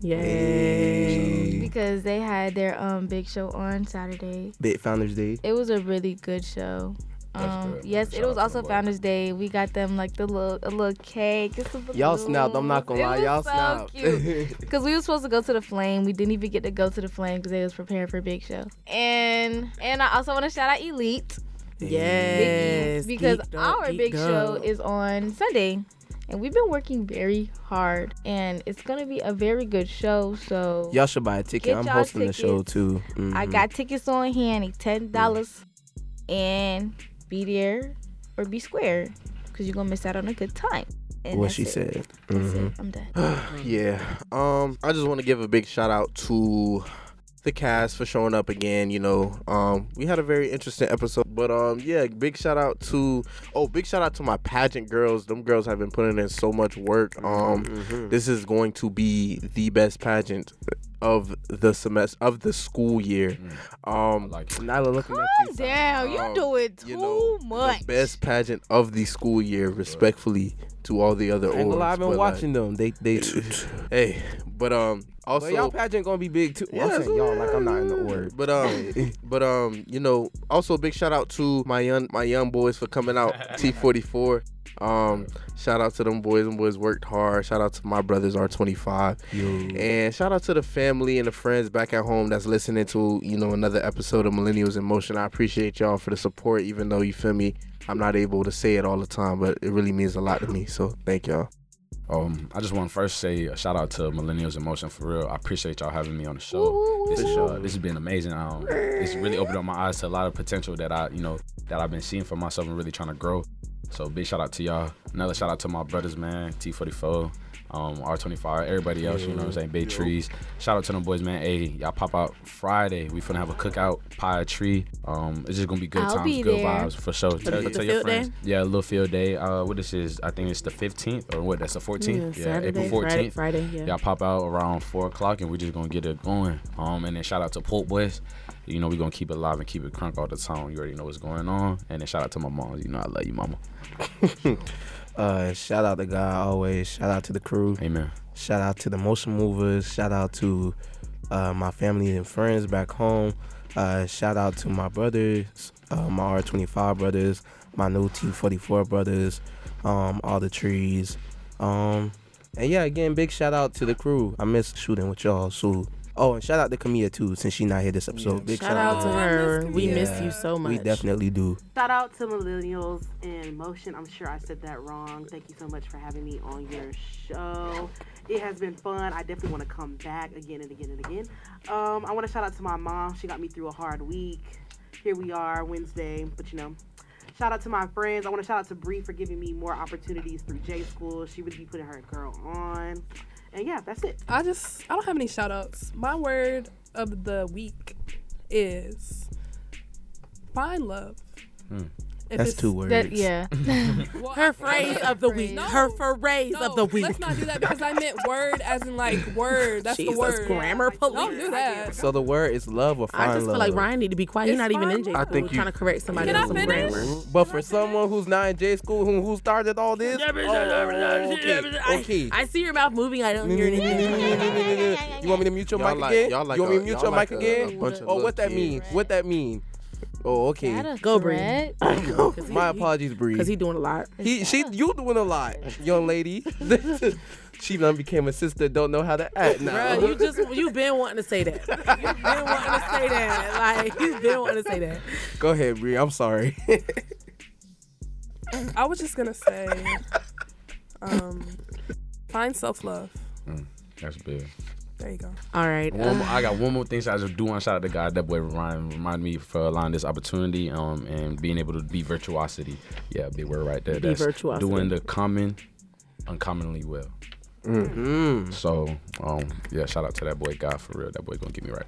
D: Yay!
C: because they had their um big show on Saturday.
A: Big Founders Day.
C: It was a really good show.
F: That's
C: Um,
F: good.
C: yes,
F: Shout
C: it was also. Founders Day. We got them like the little a little cake. and some
A: Y'all snapped. I'm not gonna lie. Y'all
C: was so
A: snapped.
C: cute. Because we were supposed to go to the flame. We didn't even get to go to the flame because they was preparing for Big Show. And and I also want to shout out Elite
D: Yes,
C: because
D: geeked
C: our
D: geeked
C: Big Show is on Sunday. And we've been working very hard, and it's gonna be a very good show. So
A: Y'all should buy a ticket. I'm
C: y'all
A: hosting the show too.
C: I
A: Mhm.
C: got tickets on hand, it's ten dollars, and be there or be square, cause you're gonna miss out on a good time. And
A: what she
C: it.
A: said.
C: That's
A: Mhm.
C: it. I'm done.
B: yeah. Um, I just want to give a big shout out to the cast for showing up again. You know, um, we had a very interesting episode, but um, yeah, big shout out to oh, big shout out to my pageant girls. Them girls have been putting in so much work. Um,
A: Mhm.
B: this is going to be the best pageant of the semester of the school year.
F: I
B: Um,
F: like it.
A: Nyla looking at
C: Calm
A: you.
C: down, you
B: Um,
C: doing too
B: you know,
C: much.
B: the best pageant of the school year, respectfully to all the other
A: I ain't gonna lie, I've been
B: awards, like,
A: watching them. They they.
B: Hey, but um, also
A: but y'all pageant gonna be big too. Well, I'm saying y'all like I'm not in the order.
B: But um, but um, you know, also a big shout out to my young my young boys for coming out T44. Um, shout out to them boys. and boys worked hard. Shout out to my brothers R25. And shout out to the family and the friends back at home that's listening to you know another episode of Millennials in Motion. I appreciate y'all for the support, even though you feel me. I'm not able to say it all the time, but it really means a lot to me. So thank y'all.
F: Um, I just want to first say a shout out to Millennials in Motion for real. I appreciate y'all having me on the show. This is uh, this has been amazing. Um, it's really opened up my eyes to a lot of potential that I, you know, that I've been seeing for myself and really trying to grow. So big shout out to y'all. Another shout out to my brothers, man. T44, um, R25, everybody else. You know what I'm saying? Bay Trees. Shout out to them boys, man. Hey, y'all pop out Friday. We finna have a cookout, pie a tree. Um, it's just gonna be good
C: I'll
F: times,
C: be
F: good
C: there.
F: vibes for sure. Tell,
D: the
F: tell your friends.
D: day?
F: Yeah, a little field day. Uh, what this is? I think it's the 15th or what? That's the 14th. Yeah, April 14th.
D: Friday, Friday, yeah.
F: Y'all pop out around four o'clock and we're just gonna get it going. Um, and then shout out to Port Boys. You know, we're gonna keep it live and keep it crunk all the time. You already know what's going on. And then shout out to my mom. You know, I love you, mama.
A: Uh, shout out to God always. Shout out to the crew.
F: Amen.
A: Shout out to the motion movers. Shout out to uh, my family and friends back home. Uh, shout out to my brothers, uh, my R25 brothers, my new T44 brothers, um, all the trees. Um, and yeah, again, big shout out to the crew. I miss shooting with y'all. So, oh, and shout out to Camilla too, since she not here this episode. Big
D: Shout out to her. We
A: Yeah.
D: miss you so much.
A: We definitely do.
G: Shout out to Millennials in Motion. I'm sure I said that wrong. Thank you so much for having me on your show. It has been fun. I definitely want to come back again and again and again. Um, I want to shout out to my mom. She got me through a hard week. Here we are, Wednesday, but you know, shout out to my friends. I want to shout out to Bri for giving me more opportunities through J School. She would be putting her girl on. And yeah, that's it.
E: I just I don't have any shout outs. My word of the week is find love.
F: Hmm.
E: If
A: That's two words.
C: That yeah.
E: well,
D: Her phrase of the week.
E: No,
D: Her phrase
E: no,
D: of the week.
E: Let's not do that because I meant word as in like word. That's
D: Jesus,
E: the word.
D: grammar police.
E: Don't do that.
A: So the word is love or find
D: I just
A: love.
D: feel like Ryan need to be quiet. He's
E: It's
D: not even in
E: fine
D: J school.
B: I think you-
D: trying to correct somebody
E: Can I
D: some grammar.
A: But for someone who's not in J school, who, who started all this, oh, okay, okay.
D: I see your mouth moving. I don't hear anything.
A: You want me to mute your
B: Y'all
A: mic
B: like-
A: again?
B: y'all like
A: you want me to
B: a-
A: mute
B: y'all
A: your
B: like
A: mic
B: a-
A: again?
B: a bunch of
A: oh, what that mean? What that mean? Oh, okay.
D: Go,
C: Bri.
A: My apologies, Bri.
D: Because he doing a lot.
A: He, she, you doing a lot, young lady. she done became a sister. Don't know how to act now.
D: Bruh, you just you been wanting to say that. You been wanting to say that. Like you been wanting to say that.
A: Go ahead, Bri. I'm sorry.
E: I was just gonna say, um, find self love.
F: That's big.
E: There you go.
D: All right.
F: One more, I got one more thing. So I just do want to shout out to God. That boy remind remind me for allowing this opportunity, um, and being able to be virtuosity. Yeah, big word right there.
D: Be
F: That's
D: virtuosity.
F: doing the common, uncommonly well.
A: mm.
F: So, um, yeah, shout out to that boy God for real. That boy gonna get me right.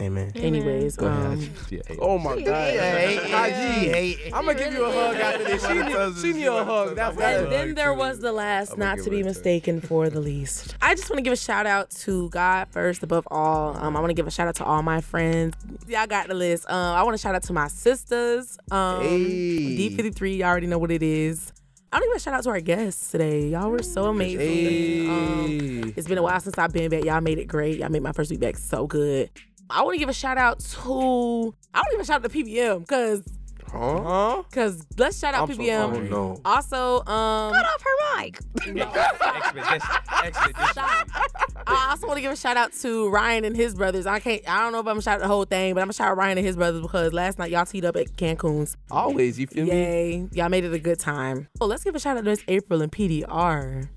A: Amen.
D: Anyways,
A: Go ahead.
D: um,
F: Yeah.
A: Oh my God. Haji, I'm gonna give you a hug after this. She need, she need a hug. That's
D: and
A: that.
D: then there was the last, not to be mistaken for the least. I just want to give a shout out to God first, above all. Um, I want to give a shout out to all my friends. Y'all got the list. Um, I want to shout out to my sisters. Um,
A: Hey.
D: D53, y'all already know what it is. I want to give a shout out to our guests today. Y'all were so amazing. Um, it's been a while since I've been back. Y'all made it great. Y'all made my first week back so good. I want to give a shout out to I want to give a shout out to PBM because
B: Huh?
A: Huh?
D: because let's shout out
A: I'm
D: PBM.
A: sorry.
B: no.
D: Also, um, cut off her mic. Stop. I also want to give a shout out to Ryan and his brothers. I can't. I don't know if I'm gonna shout out the whole thing, but I'm gonna shout out Ryan and his brothers because last night y'all teed up at Cancun's.
A: Always, you feel me?
D: Yay! Y'all made it a good time. Oh, let's give a shout out to Miss April and PDR.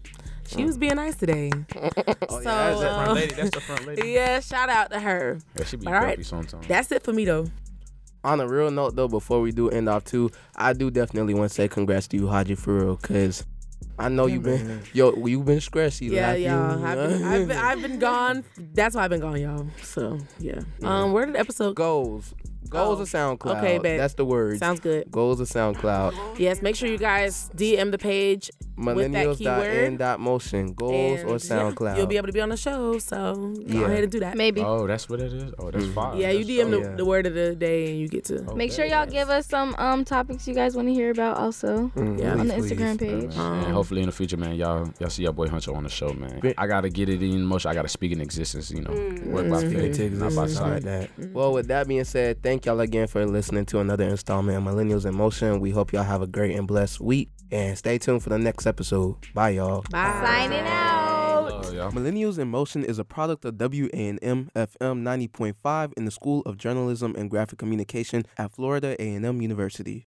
D: She was being nice today.
A: Oh,
D: so,
A: yeah, that's that
D: uh,
F: Front lady, that's the front lady.
D: yeah, shout out to her.
F: Yeah, she be
D: All right.
F: grumpy sometimes.
D: That's it for me though.
A: on a real note though, before we do end off too, I do definitely want to say congrats to you, Haji, for real, cause I know you've been yo, you've been stressed.
D: Yeah,
A: like,
D: y'all.
A: you-
D: I've been, I've been, I've been gone. That's why I've been gone, y'all. So yeah. Um, where did the episode go?
A: Goals, goals
D: Oh,
A: of SoundCloud.
D: okay, babe.
A: that's the word.
D: Sounds good.
A: goals of SoundCloud.
D: Yes, make sure you guys DM the page with that keyword.
A: Millennials.n.motion. Goals or
D: and, yeah,
A: SoundCloud.
D: you'll be able to be on the show. So go
A: Yeah.
D: ahead and do that.
C: Maybe.
F: Oh, that's what it is. Oh, that's fine.
D: yeah, you
F: That's
D: DM the,
A: yeah.
D: the word of the day and you get to.
C: Make sure y'all give us some um topics you guys want to hear about also
A: Mm,
D: Yeah,
C: on the
A: please,
C: Instagram
A: please.
C: page.
D: Um,
F: and hopefully in the future, man, y'all y'all see your boy Huncho on the show, man. I gotta get it in motion. I gotta speak in existence. You know, work by
A: Speak it
F: faith,
A: to
F: not by
A: existence like
F: sight.
A: that. Well, with that being said, thank y'all again for listening to another installment of Millennials in Motion. We hope y'all have a great and blessed week. And stay tuned for the next episode. Bye, y'all.
D: Bye.
C: Signing out.
F: Love y'all.
A: Millennials in Motion is a product of WANM FM 90.5 in the School of Journalism and Graphic Communication at Florida A&M University.